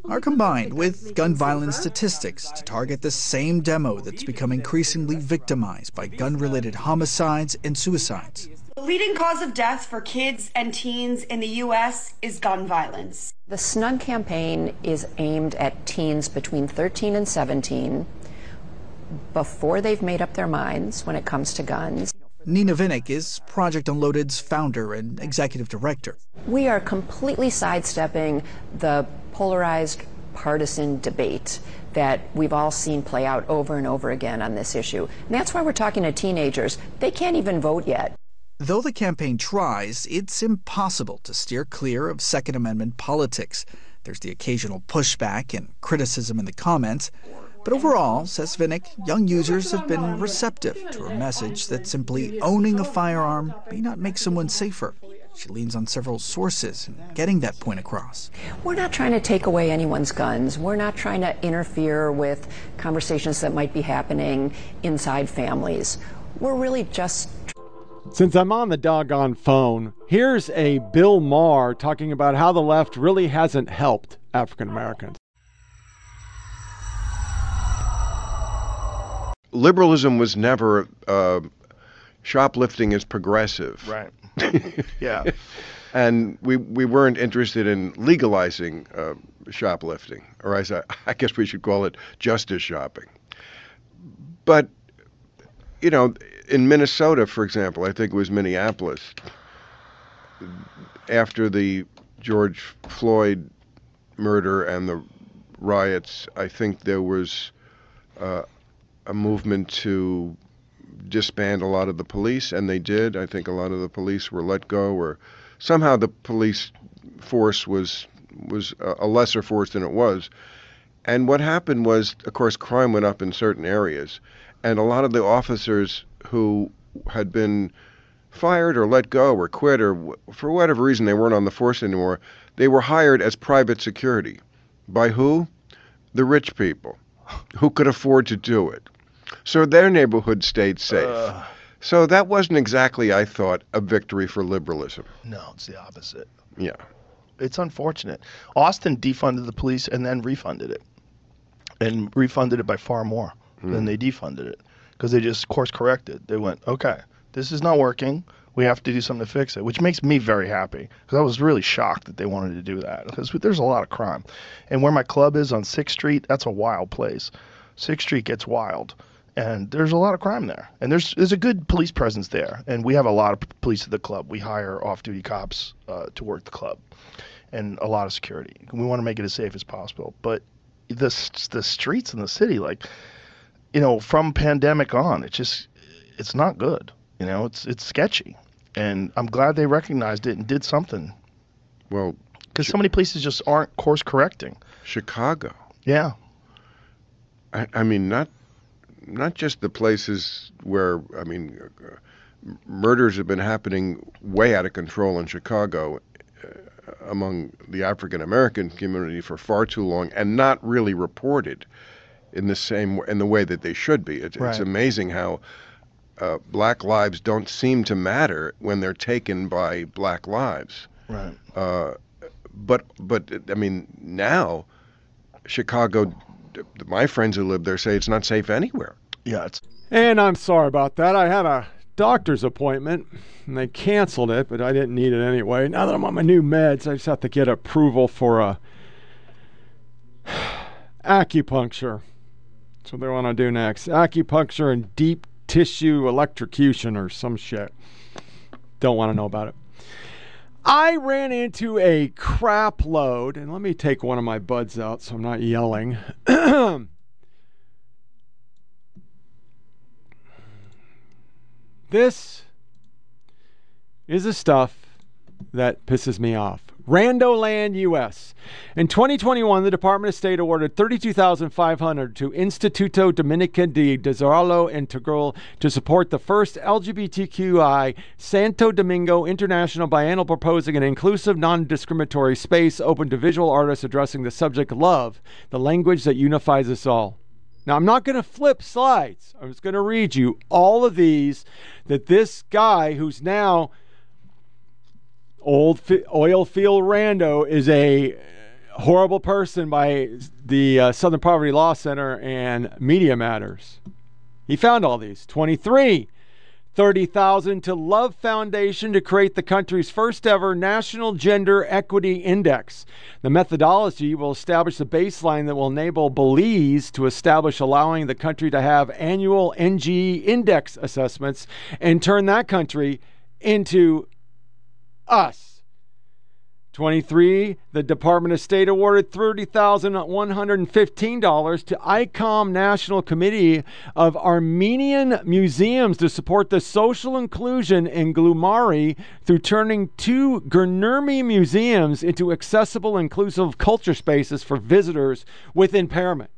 [SPEAKER 36] Are combined with gun violence statistics to target the same demo that's become increasingly victimized by gun related homicides and suicides.
[SPEAKER 37] The leading cause of death for kids and teens in the U.S. is gun violence.
[SPEAKER 39] The Snug campaign is aimed at teens between 13 and 17 before they've made up their minds when it comes to guns.
[SPEAKER 36] Nina Vinik is Project Unloaded's founder and executive director.
[SPEAKER 39] We are completely sidestepping the polarized partisan debate that we've all seen play out over and over again on this issue. And that's why we're talking to teenagers. They can't even vote yet.
[SPEAKER 36] Though the campaign tries, it's impossible to steer clear of Second Amendment politics. There's the occasional pushback and criticism in the comments. But overall, says Vinik, young users have been receptive to a message that simply owning a firearm may not make someone safer. She leans on several sources in getting that point across.
[SPEAKER 39] We're not trying to take away anyone's guns. We're not trying to interfere with conversations that might be happening inside families. We're really just.
[SPEAKER 5] Since I'm on the doggone phone, here's a Bill Maher talking about how the left really hasn't helped African Americans.
[SPEAKER 40] Liberalism was never uh, shoplifting is progressive.
[SPEAKER 41] Right. yeah.
[SPEAKER 40] and we we weren't interested in legalizing uh, shoplifting, or as I, I guess we should call it justice shopping. But you know, in Minnesota, for example, I think it was Minneapolis, after the George Floyd murder and the riots, I think there was uh, a movement to disband a lot of the police, and they did. I think a lot of the police were let go, or somehow the police force was was a lesser force than it was. And what happened was, of course, crime went up in certain areas, and a lot of the officers who had been fired or let go or quit or for whatever reason they weren't on the force anymore, they were hired as private security. By who? The rich people who could afford to do it. So their neighborhood stayed safe. Uh, so that wasn't exactly, I thought, a victory for liberalism.
[SPEAKER 41] No, it's the opposite.
[SPEAKER 40] Yeah.
[SPEAKER 41] It's unfortunate. Austin defunded the police and then refunded it. And refunded it by far more mm. than they defunded it. Because they just course corrected. They went, okay, this is not working. We have to do something to fix it, which makes me very happy because I was really shocked that they wanted to do that because there's a lot of crime. And where my club is on 6th Street, that's a wild place. 6th Street gets wild and there's a lot of crime there. And there's there's a good police presence there, and we have a lot of police at the club. We hire off-duty cops uh, to work the club, and a lot of security. We want to make it as safe as possible. But the the streets in the city, like you know, from pandemic on, it's just it's not good. You know, it's it's sketchy, and I'm glad they recognized it and did something.
[SPEAKER 40] Well,
[SPEAKER 41] because so many places just aren't course correcting.
[SPEAKER 40] Chicago.
[SPEAKER 41] Yeah.
[SPEAKER 40] I, I mean, not not just the places where I mean, uh, murders have been happening way out of control in Chicago uh, among the African American community for far too long, and not really reported in the same in the way that they should be. It,
[SPEAKER 41] right.
[SPEAKER 40] It's amazing how. Uh, black lives don't seem to matter when they're taken by black lives.
[SPEAKER 41] Right.
[SPEAKER 40] Uh, but but I mean now, Chicago my friends who live there say it's not safe anywhere.
[SPEAKER 41] Yeah, it's.
[SPEAKER 5] And I'm sorry about that. I had a doctor's appointment and they canceled it, but I didn't need it anyway. Now that I'm on my new meds, I just have to get approval for a acupuncture. That's what they want to do next. Acupuncture and deep tissue electrocution or some shit. Don't want to know about it. I ran into a crap load, and let me take one of my buds out so I'm not yelling. this is the stuff that pisses me off. Randoland US. In 2021, the Department of State awarded 32500 to Instituto Dominica de Desarrollo Integral to support the first LGBTQI Santo Domingo International Biennial proposing an inclusive, non-discriminatory space open to visual artists addressing the subject love, the language that unifies us all. Now, I'm not going to flip slides. I'm just going to read you all of these that this guy who's now old oil field rando is a horrible person by the uh, Southern Poverty Law Center and Media Matters. He found all these. 23 30,000 to Love Foundation to create the country's first ever national gender equity index. The methodology will establish the baseline that will enable Belize to establish allowing the country to have annual NG index assessments and turn that country into us. 23, the Department of State awarded $30,115 to ICOM National Committee of Armenian Museums to support the social inclusion in Glumari through turning two Gurnurmi museums into accessible, inclusive culture spaces for visitors with impairment.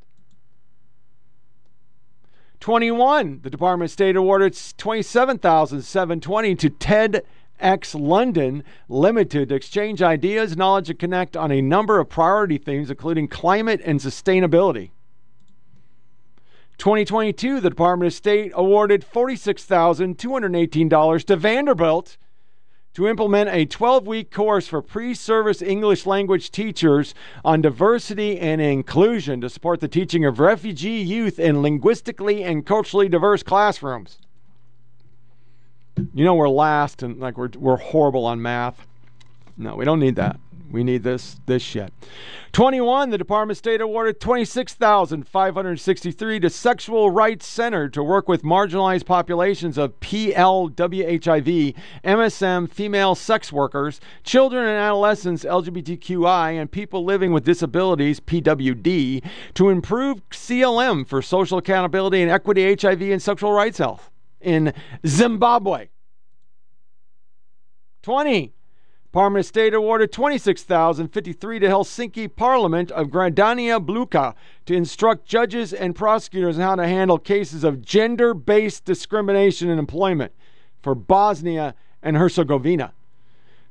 [SPEAKER 5] 21, the Department of State awarded 27,720 to TED X London Limited to exchange ideas, knowledge, and connect on a number of priority themes, including climate and sustainability. 2022, the Department of State awarded $46,218 to Vanderbilt to implement a 12 week course for pre service English language teachers on diversity and inclusion to support the teaching of refugee youth in linguistically and culturally diverse classrooms. You know we're last and like we're we're horrible on math. No, we don't need that. We need this this shit. 21, the Department of State awarded 26,563 to Sexual Rights Center to work with marginalized populations of PLWHIV, MSM, female sex workers, children and adolescents LGBTQI, and people living with disabilities PWD to improve CLM for social accountability and equity, HIV, and sexual rights health in Zimbabwe. 20. Department of State awarded 26,053 to Helsinki Parliament of Grandania Bluka to instruct judges and prosecutors on how to handle cases of gender-based discrimination in employment for Bosnia and Herzegovina.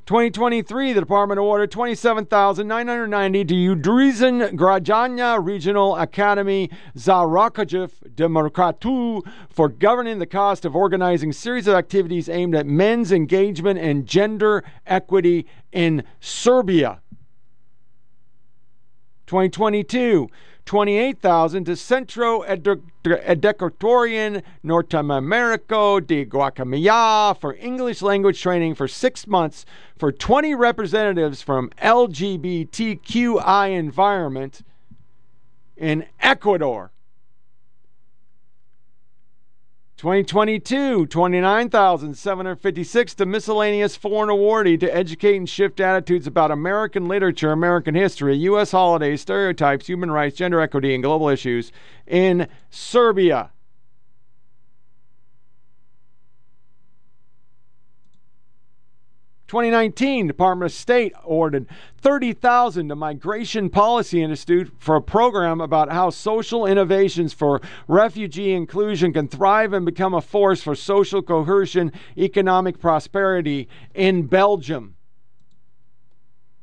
[SPEAKER 5] 2023, the department awarded 27,990 to Udrizin Grajanja Regional Academy Zarakojev Demokratu for governing the cost of organizing series of activities aimed at men's engagement and gender equity in Serbia. 2022, 28,000 to Centro Educatorian Norteamerico de Guacamaya for English language training for six months for 20 representatives from LGBTQI environment in Ecuador. 2022, 29,756 to miscellaneous foreign awardee to educate and shift attitudes about American literature, American history, U.S. holidays, stereotypes, human rights, gender equity, and global issues in Serbia. 2019, Department of State awarded 30,000 to Migration Policy Institute for a program about how social innovations for refugee inclusion can thrive and become a force for social cohesion, economic prosperity in Belgium.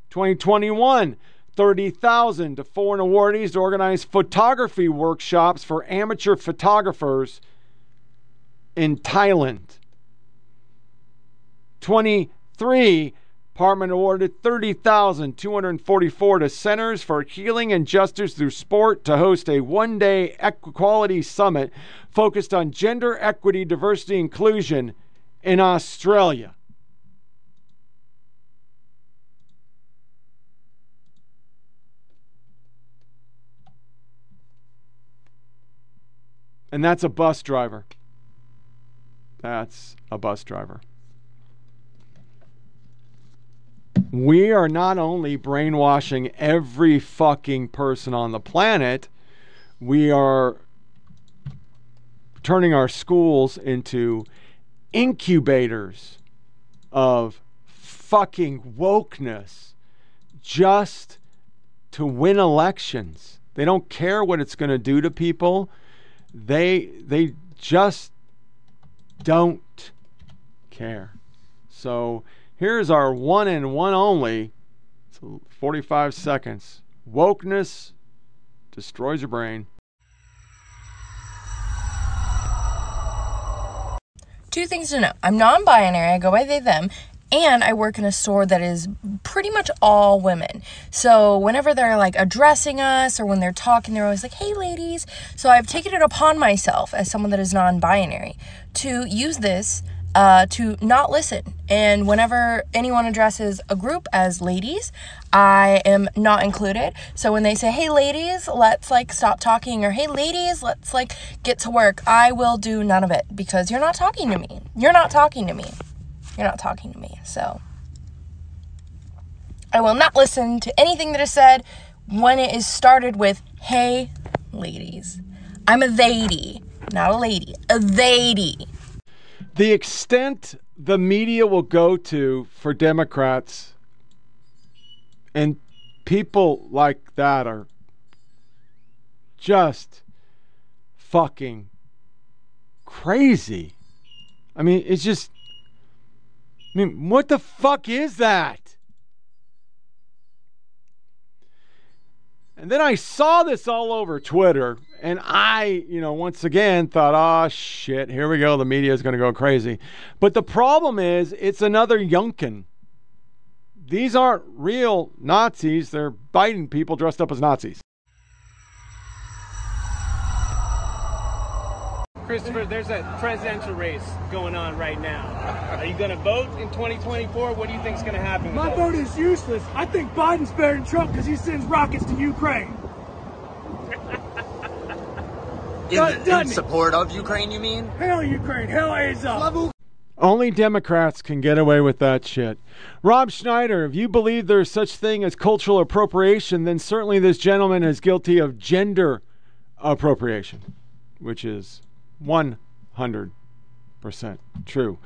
[SPEAKER 5] 2021, 30,000 to foreign awardees to organize photography workshops for amateur photographers in Thailand. 20 Three, Department awarded 30,244 to Centers for Healing and Justice Through Sport to host a one-day equality summit focused on gender equity, diversity, inclusion in Australia. And that's a bus driver. That's a bus driver. We are not only brainwashing every fucking person on the planet, we are turning our schools into incubators of fucking wokeness just to win elections. They don't care what it's going to do to people. They they just don't care. So Here's our one and one only. It's 45 seconds. Wokeness destroys your brain.
[SPEAKER 42] Two things to know. I'm non binary, I go by they, them, and I work in a store that is pretty much all women. So whenever they're like addressing us or when they're talking, they're always like, hey, ladies. So I've taken it upon myself as someone that is non binary to use this uh, to not listen. And whenever anyone addresses a group as ladies, I am not included. So when they say, hey, ladies, let's like stop talking, or hey, ladies, let's like get to work, I will do none of it because you're not talking to me. You're not talking to me. You're not talking to me. So I will not listen to anything that is said when it is started with, hey, ladies. I'm a lady, not a lady, a lady
[SPEAKER 5] the extent the media will go to for Democrats and people like that are just fucking crazy. I mean, it's just. I mean, what the fuck is that? And then I saw this all over Twitter and I, you know, once again thought, oh, shit, here we go. The media is going to go crazy. But the problem is, it's another Youngkin. These aren't real Nazis. They're Biden people dressed up as Nazis.
[SPEAKER 43] Christopher, there's a presidential race going on right now. Are you going to vote in 2024? What do you think is going to happen?
[SPEAKER 44] My vote is useless. I think Biden's better than Trump because he sends rockets to Ukraine.
[SPEAKER 45] In, in support of Ukraine, you mean?
[SPEAKER 44] Hell Ukraine, hell Azov.
[SPEAKER 5] Only Democrats can get away with that shit. Rob Schneider, if you believe there's such thing as cultural appropriation, then certainly this gentleman is guilty of gender appropriation, which is 100% true.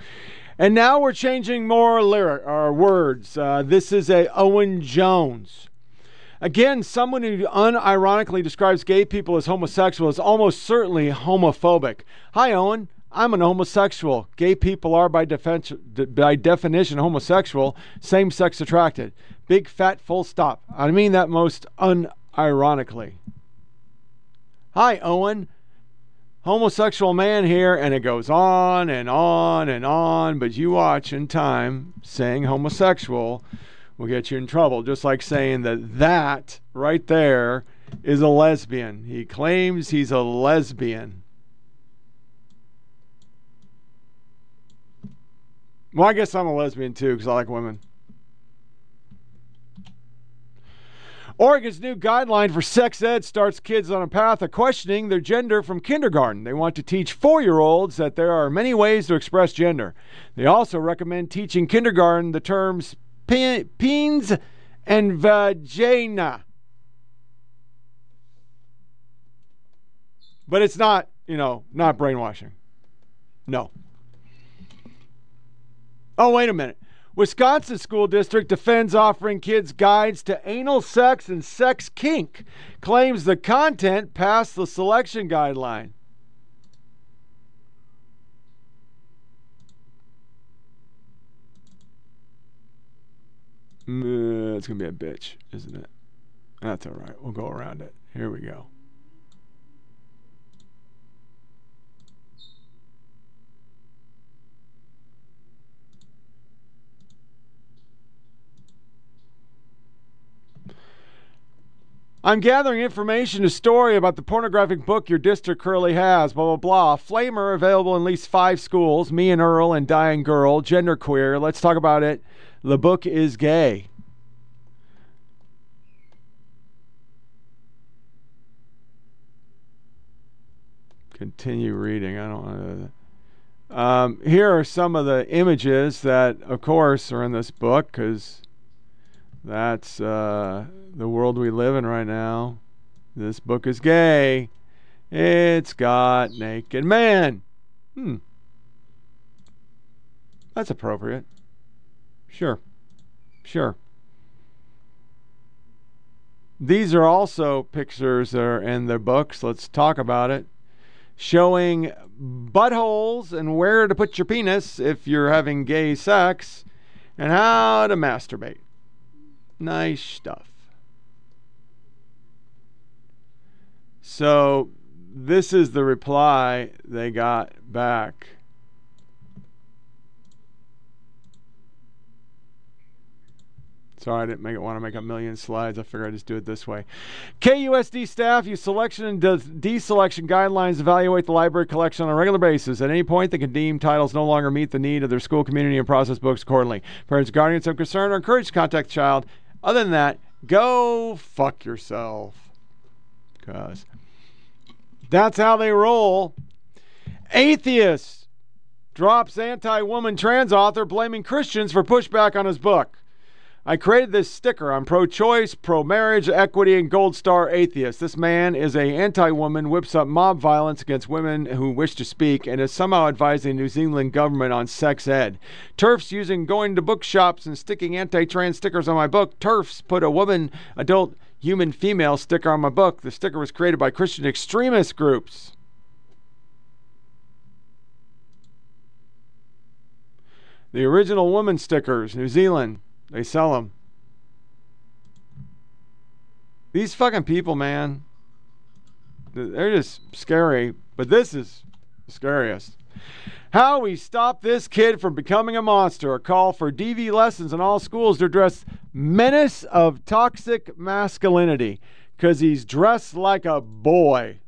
[SPEAKER 5] And now we're changing more lyric or words. Uh, this is a Owen Jones. Again, someone who unironically describes gay people as homosexual is almost certainly homophobic. Hi, Owen. I'm an homosexual. Gay people are, by, by definition, homosexual, same sex attracted. Big fat full stop. I mean that most unironically. Hi, Owen. Homosexual man here, and it goes on and on and on, but you watch in time saying homosexual will get you in trouble. Just like saying that that right there is a lesbian. He claims he's a lesbian. Well, I guess I'm a lesbian too because I like women. Oregon's new guideline for sex ed starts kids on a path of questioning their gender from kindergarten. They want to teach four year olds that there are many ways to express gender. They also recommend teaching kindergarten the terms peens and vagina. But it's not, you know, not brainwashing. No. Oh, wait a minute. Wisconsin School District defends offering kids guides to anal sex and sex kink, claims the content passed the selection guideline. Mm, it's going to be a bitch, isn't it? That's all right. We'll go around it. Here we go. I'm gathering information, a story about the pornographic book your district currently has, blah, blah, blah. Flamer available in at least five schools. Me and Earl and Dying Girl, genderqueer. Let's talk about it. The book is gay. Continue reading. I don't want to. Um, here are some of the images that, of course, are in this book because that's uh, the world we live in right now. This book is gay. It's got naked man. Hmm. That's appropriate. Sure. Sure. These are also pictures that are in the books. Let's talk about it. Showing buttholes and where to put your penis if you're having gay sex and how to masturbate. Nice stuff. So, this is the reply they got back. Sorry, I didn't make it want to make a million slides. I figured I'd just do it this way. KUSD staff use selection and deselection guidelines evaluate the library collection on a regular basis. At any point, they can deem titles no longer meet the need of their school community and process books accordingly. Parents, guardians of concern are encouraged to contact the child other than that, go fuck yourself. Because that's how they roll. Atheist drops anti woman trans author blaming Christians for pushback on his book. I created this sticker. I'm pro-choice, pro-marriage, equity, and gold star atheist. This man is a anti-woman, whips up mob violence against women who wish to speak, and is somehow advising the New Zealand government on sex ed. TERFs using going to bookshops and sticking anti-trans stickers on my book. TERFs put a woman, adult, human, female sticker on my book. The sticker was created by Christian extremist groups. The original woman stickers, New Zealand. They sell them. These fucking people, man, they're just scary. But this is the scariest. How we stop this kid from becoming a monster. A call for DV lessons in all schools to address menace of toxic masculinity because he's dressed like a boy.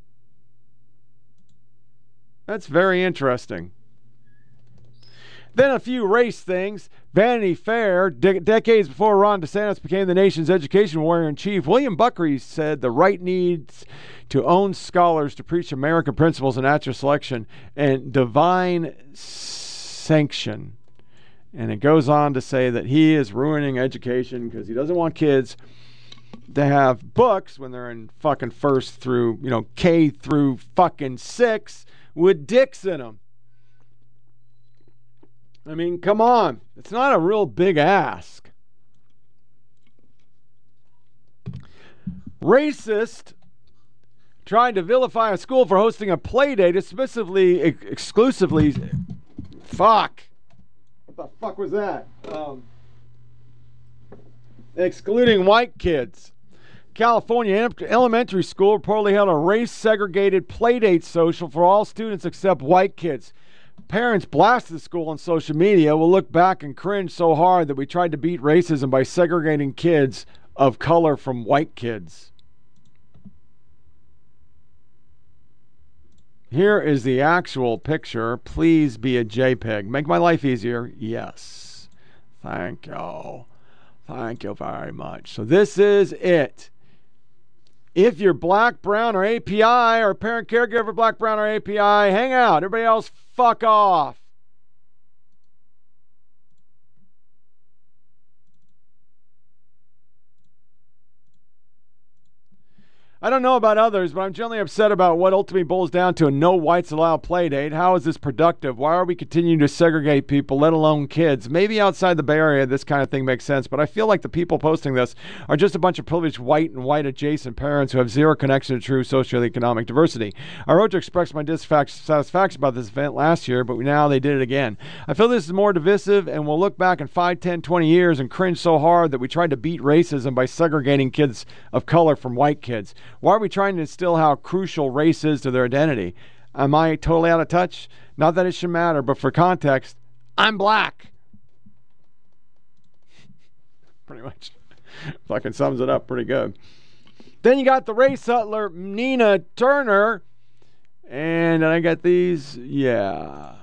[SPEAKER 5] That's very interesting. Then a few race things. Vanity Fair, de- decades before Ron DeSantis became the nation's education warrior in chief, William Buckley said the right needs to own scholars to preach American principles and natural selection and divine sanction. And it goes on to say that he is ruining education because he doesn't want kids to have books when they're in fucking first through, you know, K through fucking six with dicks in them. I mean, come on. It's not a real big ask. Racist trying to vilify a school for hosting a play date exclusively exclusively fuck what the fuck was that um, excluding white kids california elementary school reportedly held a race segregated playdate social for all students except white kids Parents blasted the school on social media will look back and cringe so hard that we tried to beat racism by segregating kids of color from white kids. Here is the actual picture. Please be a JPEG. Make my life easier. Yes. Thank you. Thank you very much. So, this is it. If you're black, brown, or API, or parent caregiver, black, brown, or API, hang out. Everybody else, fuck off. I don't know about others, but I'm generally upset about what ultimately boils down to a no whites allowed play date. How is this productive? Why are we continuing to segregate people, let alone kids? Maybe outside the Bay Area, this kind of thing makes sense, but I feel like the people posting this are just a bunch of privileged white and white adjacent parents who have zero connection to true socioeconomic diversity. I wrote to express my dissatisfaction about this event last year, but now they did it again. I feel this is more divisive, and we'll look back in 5, 10, 20 years and cringe so hard that we tried to beat racism by segregating kids of color from white kids. Why are we trying to instill how crucial race is to their identity? Am I totally out of touch? Not that it should matter, but for context, I'm black. pretty much. Fucking sums it up pretty good. Then you got the race hustler, Nina Turner. And I got these. Yeah.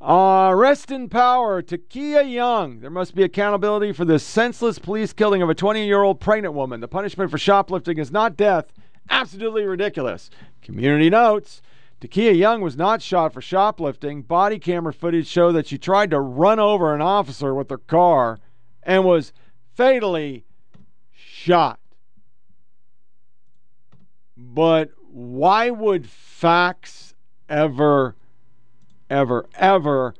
[SPEAKER 5] Uh, rest in power, Ta'Kiya Young. There must be accountability for the senseless police killing of a 20 year old pregnant woman. The punishment for shoplifting is not death. Absolutely ridiculous. Community notes Ta'Kiya Young was not shot for shoplifting. Body camera footage show that she tried to run over an officer with her car and was fatally shot. But why would facts ever ever, ever,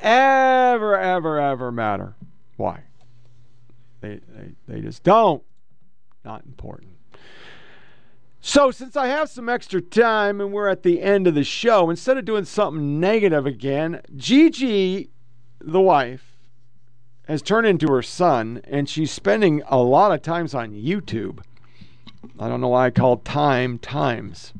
[SPEAKER 5] ever, ever, ever matter. Why? They, they, they just don't. Not important. So, since I have some extra time and we're at the end of the show, instead of doing something negative again, Gigi, the wife, has turned into her son, and she's spending a lot of times on YouTube. I don't know why I call time times.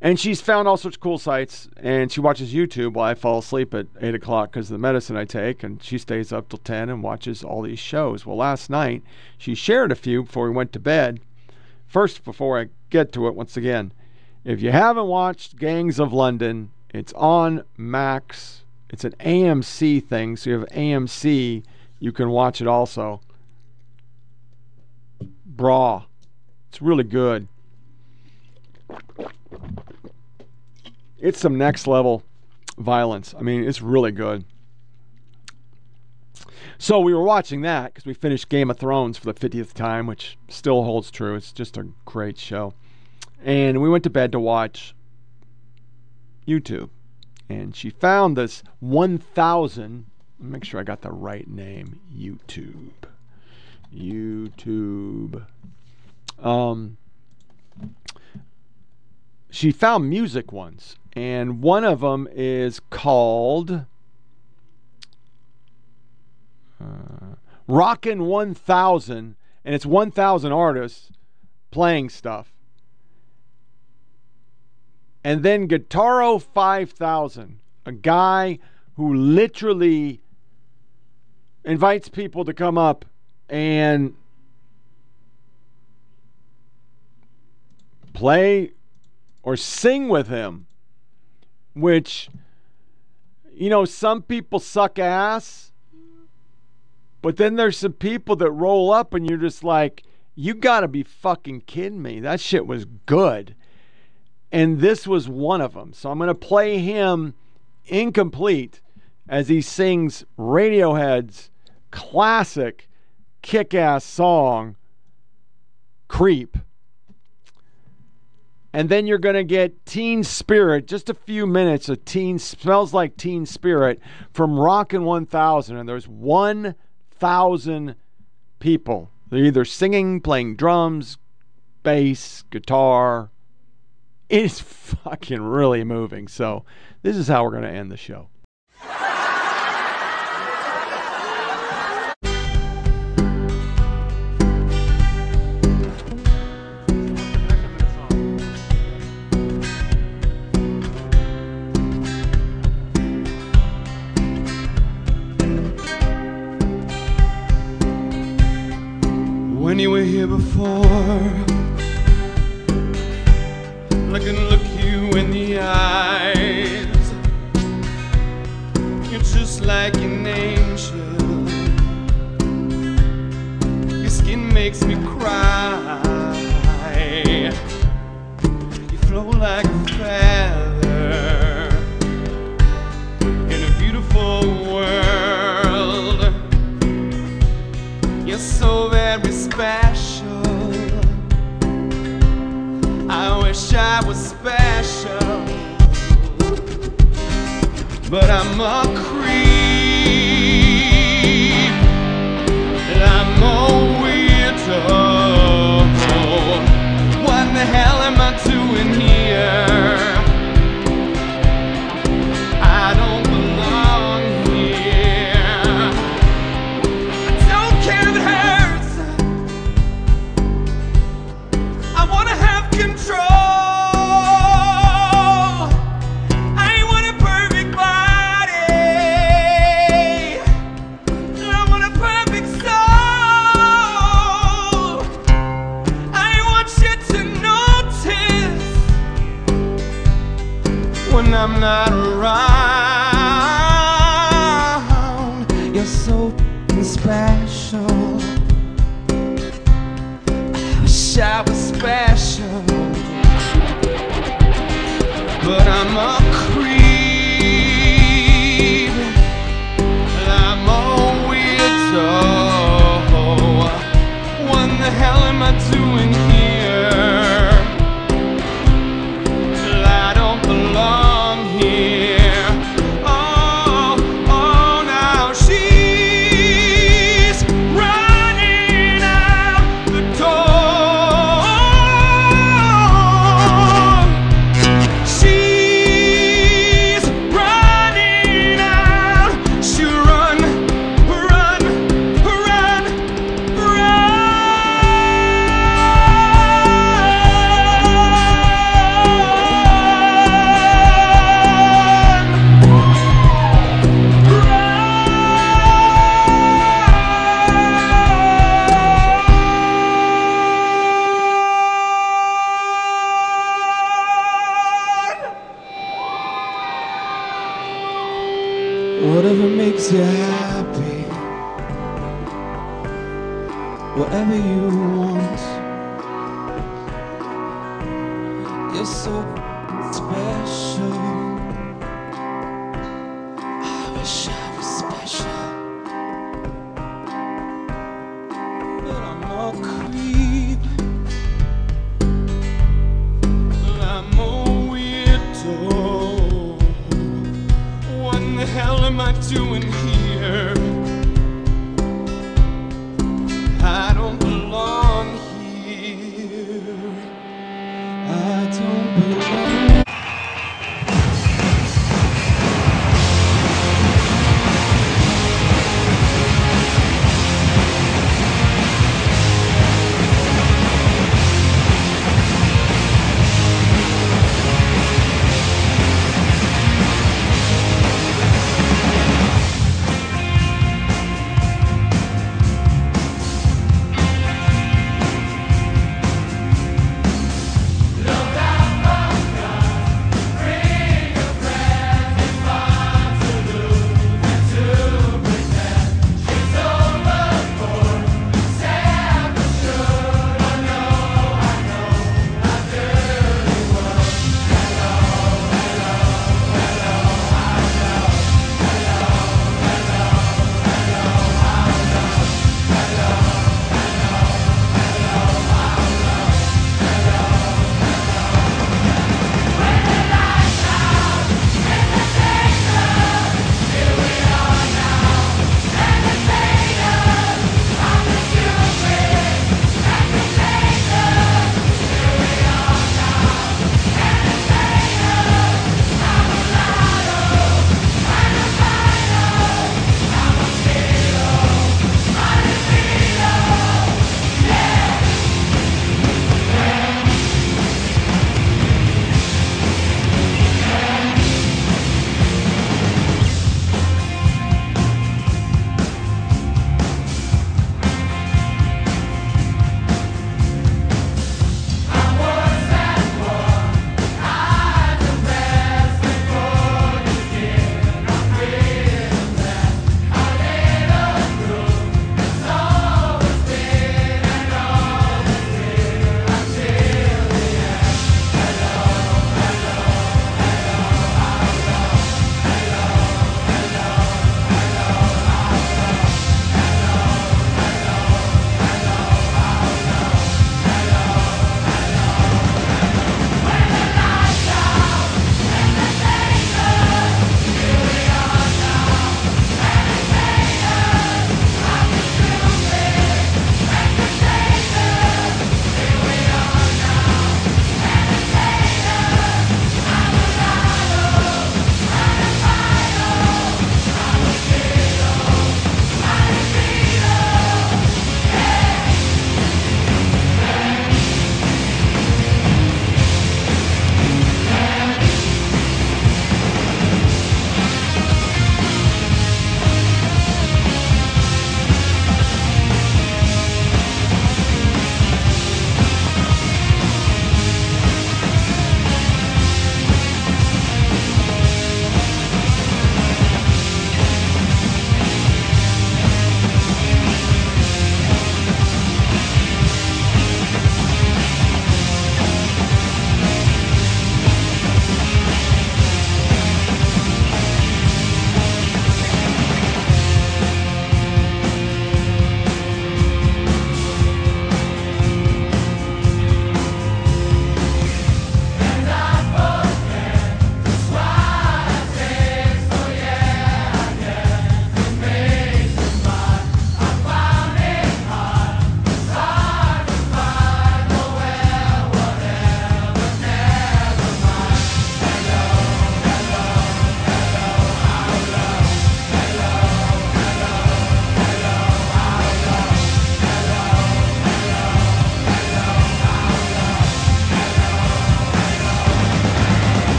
[SPEAKER 5] And she's found all sorts of cool sites, and she watches YouTube while I fall asleep at 8 o'clock because of the medicine I take, and she stays up till 10 and watches all these shows. Well, last night, she shared a few before we went to bed. First, before I get to it, once again, if you haven't watched Gangs of London, it's on Max. It's an AMC thing, so you have AMC, you can watch it also. Bra. It's really good. It's some next level violence. I mean, it's really good. So we were watching that because we finished Game of Thrones for the 50th time, which still holds true. It's just a great show. And we went to bed to watch YouTube. And she found this 1000, make sure I got the right name, YouTube. YouTube. Um, she found music ones, and one of them is called uh, Rockin' 1000, and it's 1,000 artists playing stuff. And then Guitaro 5000, a guy who literally invites people to come up and play or sing with him, which, you know, some people suck ass, but then there's some people that roll up and you're just like, you got to be fucking kidding me. That shit was good. And this was one of them. So I'm to play him incomplete as he sings Radiohead's classic kick ass song, Creep and then you're going to get Teen Spirit, just a few minutes of Teen Smells Like Teen Spirit from Rockin' 1000. And there's 1,000 people. They're either singing, playing drums, bass, guitar. It's fucking really moving. So, this is how we're going to end the show. before.
[SPEAKER 46] I can look you in the eyes. You're just like an angel. Your skin makes me cry. You flow like but I'm a creep. gotta run.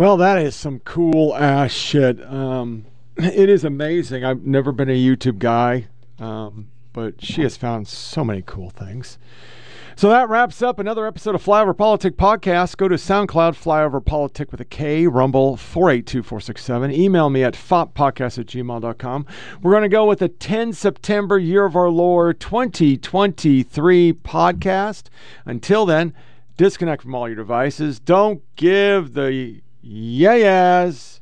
[SPEAKER 5] Well, that is some cool ass shit. Um, it is amazing. I've never been a YouTube guy, um, but she has found so many cool things. So that wraps up another episode of Flyover PolitiK Podcast. Go to SoundCloud, Flyover PolitiK with a K, Rumble 482467. Email me at foppodcast at gmail.com. We're going to go with a 10 September Year of Our Lord 2023 podcast. Until then, disconnect from all your devices. Don't give the yayas.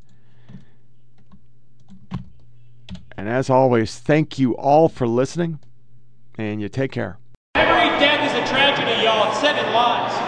[SPEAKER 5] And as always, thank you all for listening, and you take care.
[SPEAKER 44] Every death is a tragedy, y'all. Seven lives.